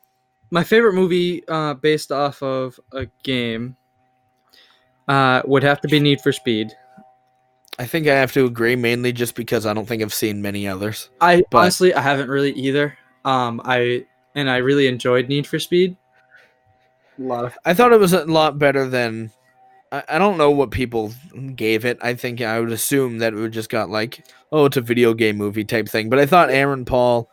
my favorite movie uh, based off of a game uh, would have to be Need for Speed. I think I have to agree mainly just because I don't think I've seen many others. I But- honestly I haven't really either. Um, I and I really enjoyed Need for Speed. A lot of I thought it was a lot better than. I, I don't know what people gave it. I think I would assume that it would just got like, oh, it's a video game movie type thing. But I thought Aaron Paul,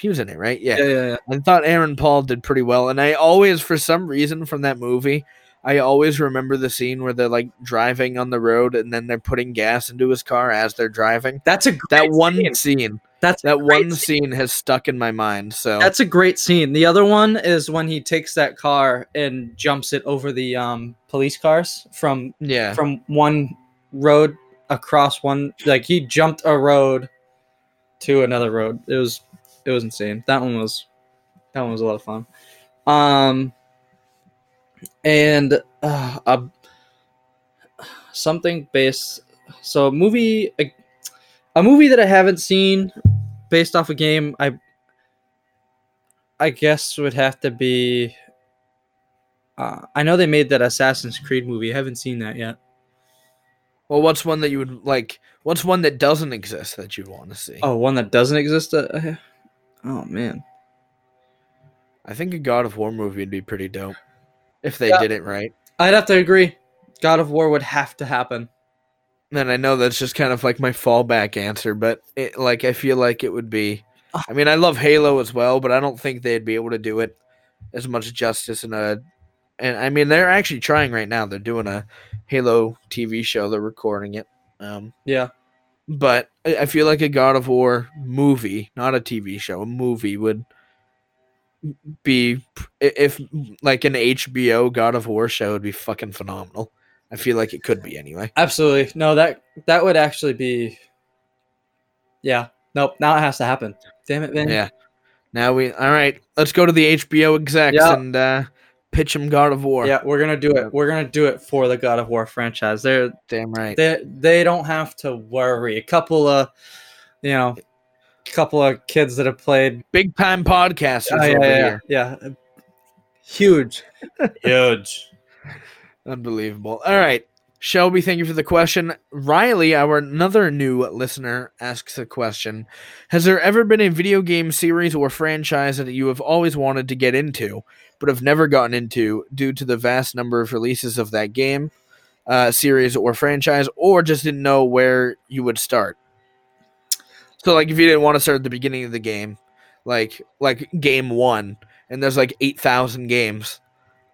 he was in it, right? Yeah. yeah, yeah, yeah. I thought Aaron Paul did pretty well, and I always, for some reason, from that movie, I always remember the scene where they're like driving on the road and then they're putting gas into his car as they're driving. That's a great That one scene. scene, That's that one scene. scene has stuck in my mind. So That's a great scene. The other one is when he takes that car and jumps it over the um, police cars from yeah, from one road across one. Like he jumped a road to another road. It was it was insane. That one was that one was a lot of fun. Um, and uh, a, something based. So a movie, a, a movie that I haven't seen based off a game. I I guess would have to be. Uh, I know they made that Assassin's Creed movie. I haven't seen that yet. Well, what's one that you would like? What's one that doesn't exist that you'd want to see? Oh, one that doesn't exist. Uh, uh, oh man. I think a God of War movie would be pretty dope if they Yeah. did it right. I'd have to agree. God of War would have to happen. And I know that's just kind of like my fallback answer, but it, like I feel like it would be. I mean, I love Halo as well, but I don't think they'd be able to do it as much justice in a. And I mean, they're actually trying right now. They're doing a Halo TV show. They're recording it. Um, Yeah. but I I feel like a God of War movie, not a TV show, a movie would be if like an HBO God of War show would be fucking phenomenal. I feel like it could be anyway. Absolutely. No, that that would actually be. Yeah. Nope. Now it has to happen. Damn it, man. Yeah. Now we all right. Let's go to the HBO execs Yeah. and uh, pitch them God of War. Yeah, we're gonna do it. We're gonna do it for the God of War franchise. They're damn right. they they don't have to worry. A couple of, you know, a couple of kids that have played. Big time podcasters Oh, yeah, over yeah, here. yeah, yeah. Huge, huge. Unbelievable. All right. Shelby, thank you for the question. Ryley, our another new listener, asks a question. Has there ever been a video game series or franchise that you have always wanted to get into, but have never gotten into due to the vast number of releases of that game, uh, series, or franchise, or just didn't know where you would start? So, like, if you didn't want to start at the beginning of the game, like like game one, and there's like eight thousand games,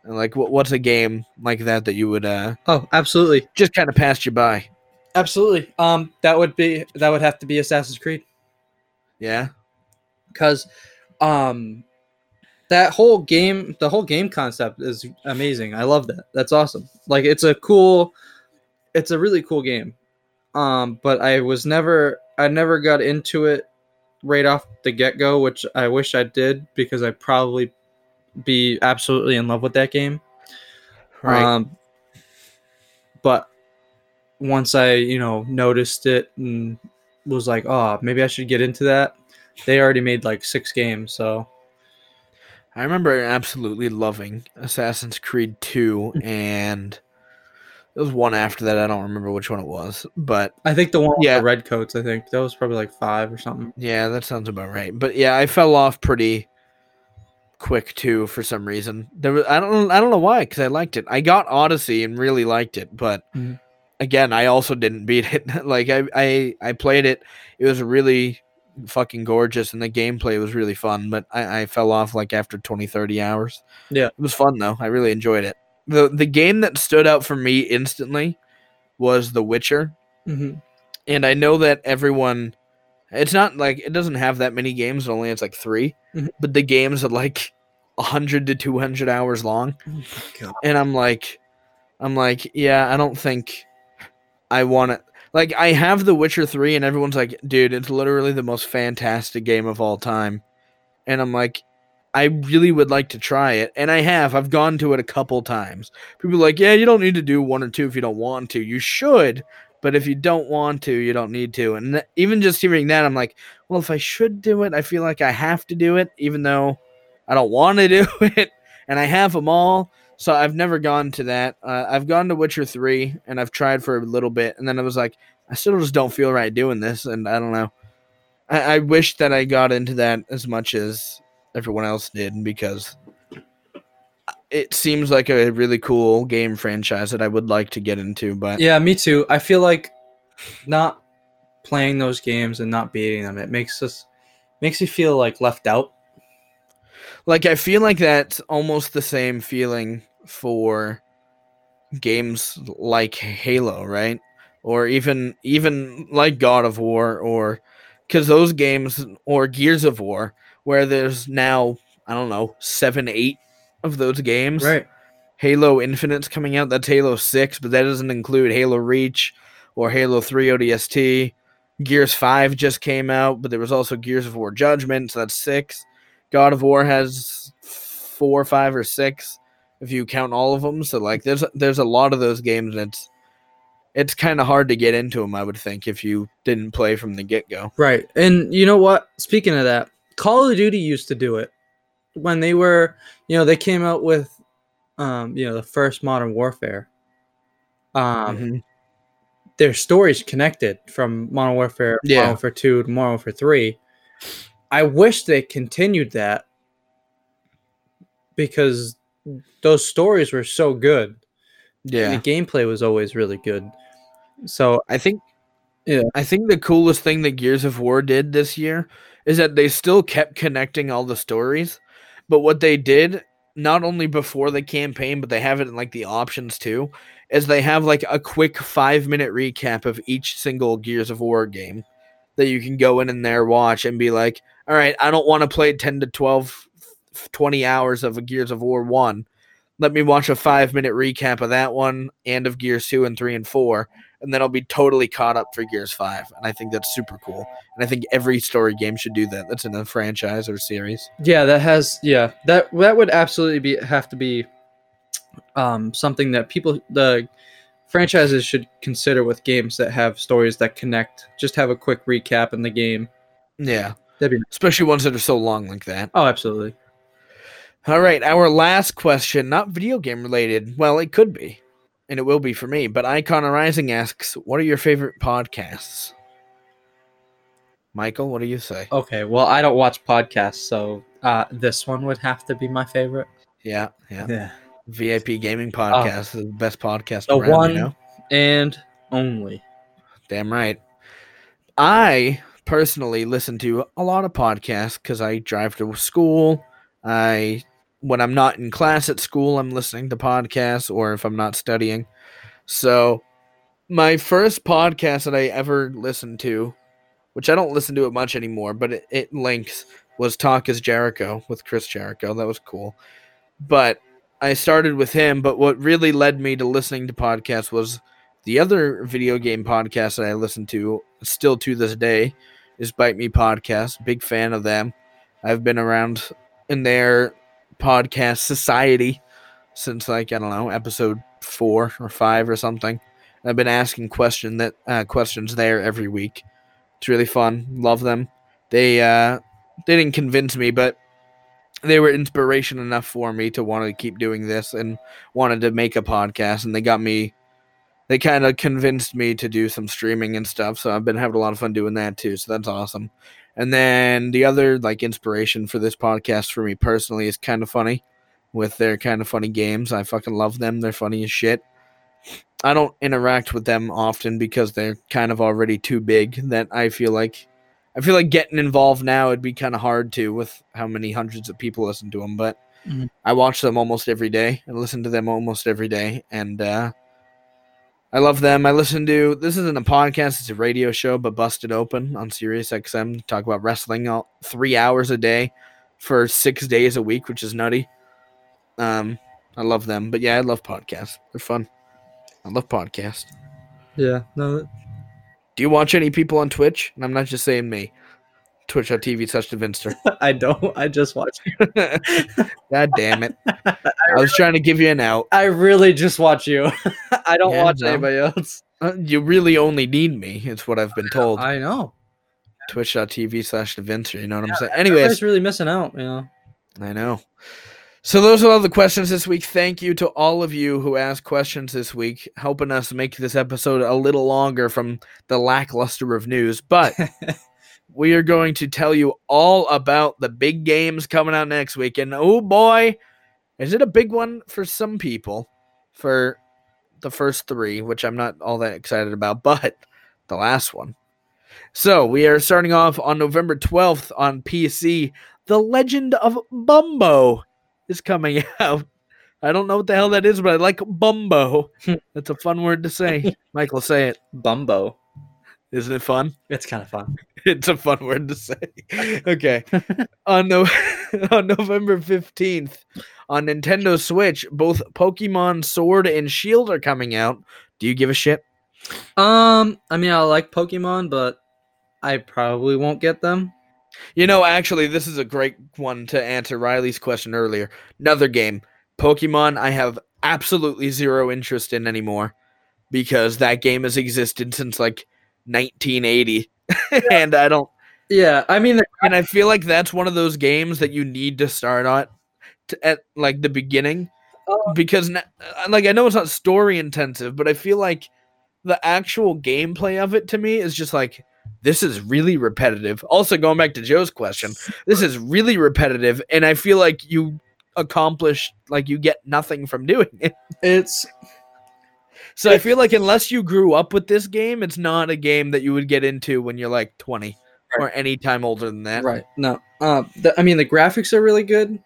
and like what what's a game like that that you would uh Oh, absolutely, just kind of passed you by? absolutely. Um, that would be that would have to be Assassin's Creed Yeah. because, um, that whole game, the whole game concept is amazing. I love that. That's awesome. Like it's a cool, it's a really cool game. Um, but I was never, I never got into it right off the get go, which I wish I did because I'd probably be absolutely in love with that game. Right. Um, but once I, you know, noticed it and was like, oh, maybe I should get into that. They already made like six games, so I remember absolutely loving Assassin's Creed 2 and there was one after that. I don't remember which one it was, but I think the one with Yeah. the red coats. I think that was probably like five or something. yeah, that sounds about right. But yeah, I fell off pretty quick too for some reason. There was I don't I don't know why cuz I liked it. I got Odyssey and really liked it, but Mhm. again, I also didn't beat it. like I I I played it. It was really fucking gorgeous and the gameplay was really fun, but I, I fell off like after 20 30 hours. Yeah. It was fun though. I really enjoyed it. The the game that stood out for me instantly was The Witcher Mm-hmm. and I know that everyone it's not like it doesn't have that many games, it only has like 3, Mhm. but the games are like 100 to 200 hours long God. and I'm like I'm like, yeah, I don't think I want to like I have The Witcher 3 and everyone's like, dude, it's literally the most fantastic game of all time. And I'm like I really would like to try it and I have. I've gone to it a couple times. People are like, "Yeah, you don't need to do one or two if you don't want to. You should, but if you don't want to, you don't need to." And th- even just hearing that, I'm like, "Well, if I should do it, I feel like I have to do it even though I don't want to do it." And I have them all. So I've never gone to that. Uh, I've gone to Witcher 3 and I've tried for a little bit and then I was like, I still just don't feel right doing this and I don't know. I, I wish that I got into that as much as everyone else did because it seems like a really cool game franchise that I would like to get into. But Yeah, me too. I feel like not playing those games and not beating them, it makes us makes you feel like left out. like I feel like that's almost the same feeling for games like Halo, right? Or even even like God of War or cuz those games or Gears of War where there's now I don't know, 7 8 of those games. Right. Halo Infinite's coming out. That's Halo 6, but that doesn't include Halo Reach or Halo 3 ODST. Gears 5 just came out, but there was also Gears of War Judgment, so that's 6. God of War has 4, 5 or 6 if you count all of them. So like there's there's a lot of those games and it's it's kind of hard to get into them, I would think, if you didn't play from the get-go. Right. And you know what? Speaking of that, Call of Duty used to do it when they were, you know, they came out with um, you know, the first Modern Warfare. Um Mhm. their stories connected from Modern Warfare, Yeah. Modern Warfare 2 to Modern Warfare 3. I wish they continued that because those stories were so good. Yeah. And the gameplay was always really good. So I think Yeah. I think the coolest thing that Gears of War did this year is that they still kept connecting all the stories, but what they did not only before the campaign, but they have it in like the options too, is they have like a quick 5-minute recap of each single Gears of War game that you can go in and there watch and be like, "All right, I don't want to play 10 to 12 20 hours of a Gears of War 1. Let me watch a 5-minute recap of that one and of Gears 2 and 3 and 4." And then I'll be totally caught up for Gears 5. And I think that's super cool. And I think every story game should do that. That's in a franchise or series. yeah, that has yeah that that would absolutely be have to be um, something that people the franchises should consider with games that have stories that connect. Just have a quick recap in the game. Yeah. That'd be Especially ones that are so long like that. oh absolutely. All right, our last question, not video game related. Well, it could be, and it will be for me. But IconArising asks, "What are your favorite podcasts?" Michael, what do you say? Okay, well I don't watch podcasts, so uh, this one would have to be my favorite. Yeah, yeah. Yeah, VIP Gaming Podcast is the best podcast the around. one You know? and only. Damn right. I personally listen to a lot of podcasts because I drive to school. I when I'm not in class at school, I'm listening to podcasts, or if I'm not studying. So, my first podcast that I ever listened to, which I don't listen to it much anymore, but it, it links, was Talk is Jericho with Chris Jericho. That was cool. But I started with him. But what really led me to listening to podcasts was the other video game podcast that I listen to, still to this day, is Bite Me Podcast. Big fan of them. I've been around in their podcast society since like I don't know episode four or five or something. I've been asking question that uh, questions there every week. It's really fun. Love them. They uh, they didn't convince me, but they were inspiration enough for me to want to keep doing this and wanted to make a podcast. And they got me they kind of convinced me to do some streaming and stuff. So I've been having a lot of fun doing that too. So that's awesome. And then the other like inspiration for this podcast for me personally is kind of funny with their kind of funny games. I fucking love them. They're funny as shit. I don't interact with them often because they're kind of already too big that I feel like I feel like getting involved now would be kind of hard to with how many hundreds of people listen to them, but Mhm. I watch them almost every day and listen to them almost every day and uh I love them. I listen to this isn't a podcast; it's a radio show, but Busted Open on Sirius XM. Talk about wrestling all three hours a day for six days a week, which is nutty. Um, I love them, but yeah, I love podcasts. They're fun. I love podcasts. Yeah, no, Do you watch any people on Twitch? And I'm not just saying me. Twitch.tv slash Davinster. I don't. I just watch. You. God damn it. I was trying to give you an out. I really just watch you. I don't Yeah, watch no. anybody else. Uh, you really only need me. It's what I've been told. I know. Twitch.tv slash Davinster. You know what I'm saying? Anyways, Anyways, really missing out. You know. I know. So those are all the questions this week. Thank you to all of you who asked questions this week, helping us make this episode a little longer from the lackluster of news. But we are going to tell you all about the big games coming out next week. And oh boy, is it a big one for some people for the first three, which I'm not all that excited about, but the last one. So we are starting off on November 12th on PC. The Legend of Bumbo is coming out. I don't know what the hell that is, but I like Bumbo. Hmm. That's a fun word to say. Michael, say it. Bumbo. Isn't it fun? It's kind of fun. It's a fun word to say. Okay. on no- on November 15th on Nintendo Switch, both Pokemon Sword and Shield are coming out. Do you give a shit? Um, I mean, I like Pokemon, but I probably won't get them. You know, actually, this is a great one to answer Ryley's question earlier. Another game, Pokemon, I have absolutely zero interest in anymore because that game has existed since like 1980. and I don't, Yeah, I mean, and I feel like that's one of those games that you need to start on to, at like the beginning Oh. because, uh, like, I know it's not story intensive, but I feel like the actual gameplay of it to me is just like, this is really repetitive. Also, going back to Joe's question, this is really repetitive, and I feel like you accomplish like you get nothing from doing it. it's So I feel like unless you grew up with this game, it's not a game that you would get into when you're like 20 or any time older than that. right. No, uh, the, I mean, the graphics are really good,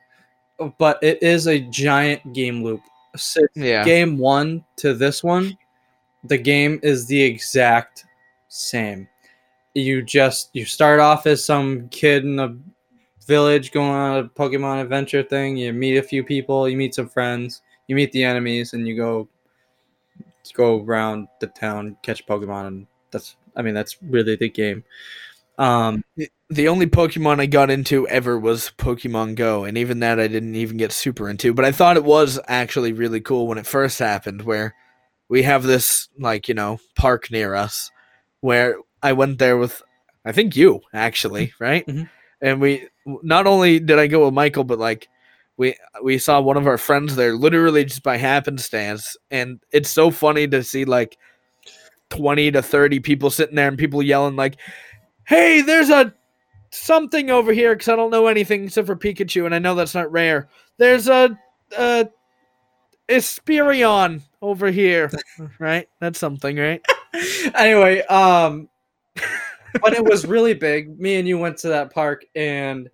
but it is a giant game loop. Since Yeah. game one to this one, the game is the exact same. You just you start off as some kid in a village going on a Pokemon adventure thing. You meet a few people, you meet some friends, you meet the enemies, and you go go around the town, catch Pokemon, and that's I mean that's really the game. Um, The only Pokemon I got into ever was Pokemon Go, and even that I didn't even get super into. But I thought it was actually really cool when it first happened, where we have this like you know park near us, where I went there with I think you actually right, Mhm. and we not only did I go with Michael, but like we we saw one of our friends there literally just by happenstance, and it's so funny to see like twenty to thirty people sitting there and people yelling like, "Hey, there's a something over here because I don't know anything except for Pikachu, and I know that's not rare. There's a, a Esperion over here, right? That's something, right? anyway, um, when it was really big, me and you went to that park, and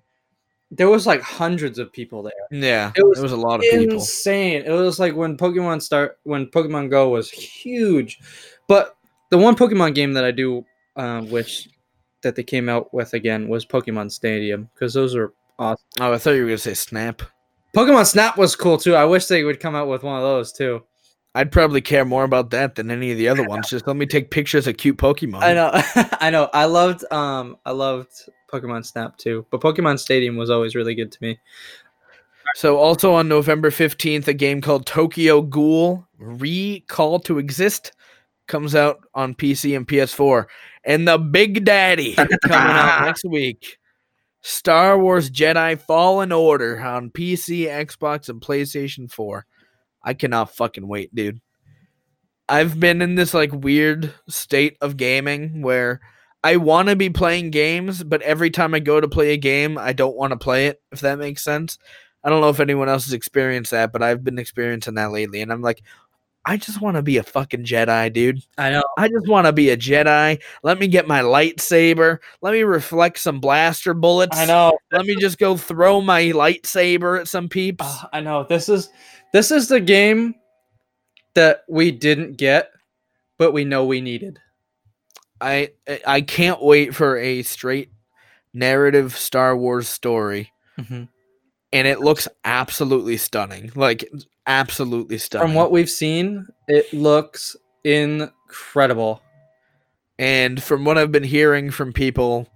there was like hundreds of people there. Yeah, It was there was a lot of people. insane. It was like when Pokemon start when Pokemon Go was huge, but the one Pokemon game that I do um, wish that they came out with again was Pokemon Stadium because those are awesome. Oh, I thought you were gonna say Snap. Pokemon Snap was cool too. I wish they would come out with one of those too. I'd probably care more about that than any of the other ones. Just let me take pictures of cute Pokemon. I know, I know. I loved um I loved Pokemon Snap too, but Pokemon Stadium was always really good to me. So also on November 15th, a game called Tokyo Ghoul Recall to Exist comes out on PC and PS4. And the Big Daddy coming out next week. Star Wars Jedi Fallen Order on PC, Xbox, and PlayStation 4. I cannot fucking wait, dude. I've been in this like weird state of gaming where I want to be playing games, but every time I go to play a game, I don't want to play it, if that makes sense. I don't know if anyone else has experienced that, but I've been experiencing that lately. And I'm like, I just want to be a fucking Jedi, dude. I know. I just want to be a Jedi. Let me get my lightsaber. Let me reflect some blaster bullets. I know. Let me just go throw my lightsaber at some peeps. Ah, I know. This is this is the game that we didn't get, but we know we needed. I I can't wait for a straight narrative Star Wars story, Mhm. and it looks absolutely stunning. Like absolutely stunning. From what we've seen, it looks incredible. And from what I've been hearing from people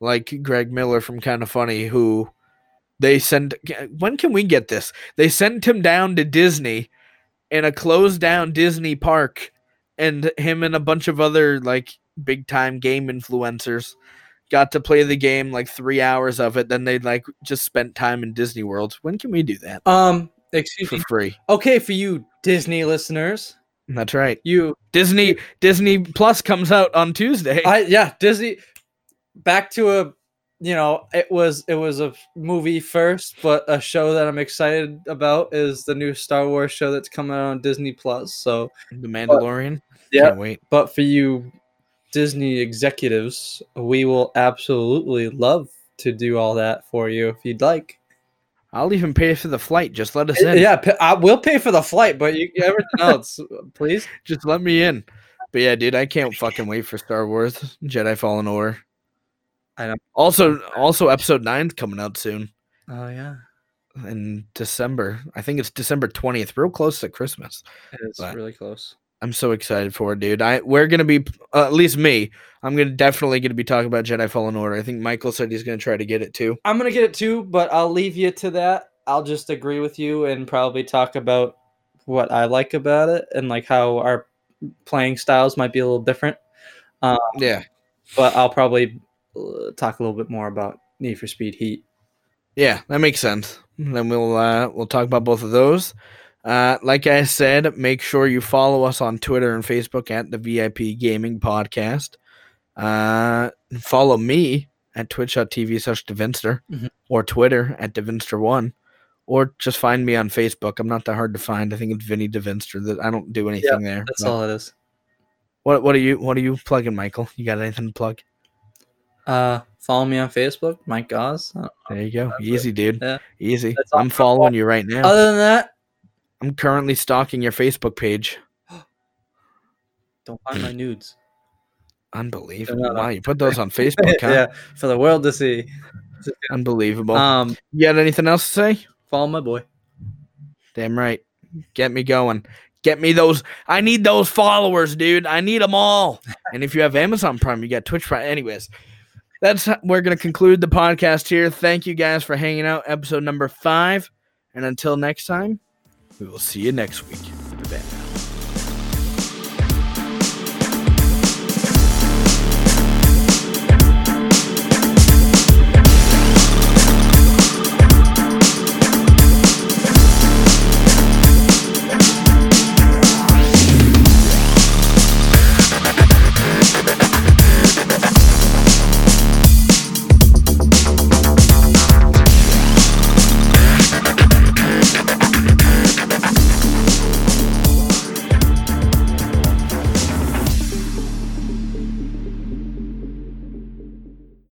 like Greg Miller from Kind of Funny, who they send, when can we get this? They sent him down to Disney in a closed down Disney park, and him and a bunch of other like big time game influencers got to play the game like three hours of it. Then they like just spent time in Disney World. When can we do that Um, excuse me. for me. free? Okay, for you Disney listeners, That's right. you Disney Disney Plus comes out on Tuesday. I yeah, Disney back to a you know it was it was a movie first but a show that i'm excited about is the new star wars show that's coming out on disney plus so The Mandalorian. yeah Can't wait. but for you disney executives we will absolutely love to do all that for you if you'd like I'll even pay for the flight. Just let us in. yeah i will pay for the flight but you everything else please Just let me in. But yeah, dude, I can't fucking wait for Star Wars Jedi Fallen Order. I know. Also, also episode nine's coming out soon oh yeah in December. I think it's December twentieth, real close to Christmas. it's really close I'm so excited for it, dude. I we're gonna be uh, at least me. I'm gonna definitely gonna be talking about Jedi Fallen Order. I think Michael said he's gonna try to get it too. I'm gonna get it too, but I'll leave you to that. I'll just agree with you and probably talk about what I like about it and like how our playing styles might be a little different. Yeah, But I'll probably uh, talk a little bit more about Need for Speed Heat. yeah, that makes sense. Then we'll uh, we'll talk about both of those. Uh, like I said, make sure you follow us on Twitter and Facebook at the VIP Gaming Podcast. Uh, follow me at twitch.tv slash Davinster Mhm. or Twitter at Davinster1. Or just find me on Facebook. I'm not that hard to find. I think it's Vinny Davinster. That I don't do anything there. That's all it is. What what are you what are you plugging, Michael? You got anything to plug? Uh, follow me on Facebook, Mike. Uh, There you go. That's it. Easy, dude. Yeah. Easy. That's all I'm I'm following you right now. Other than that, I'm currently stalking your Facebook page. don't find my nudes. Unbelievable. Wow, you put those on Facebook, huh? yeah, for the world to see. Unbelievable. Um, you got anything else to say? follow my boy. Damn right. Get me going. Get me those. I need those followers, dude. I need them all. and if you have Amazon Prime, you got Twitch Prime. Anyways, that's we're gonna conclude the podcast here. Thank you guys for hanging out. Episode number five. And until next time, we will see you next week. Bye-bye.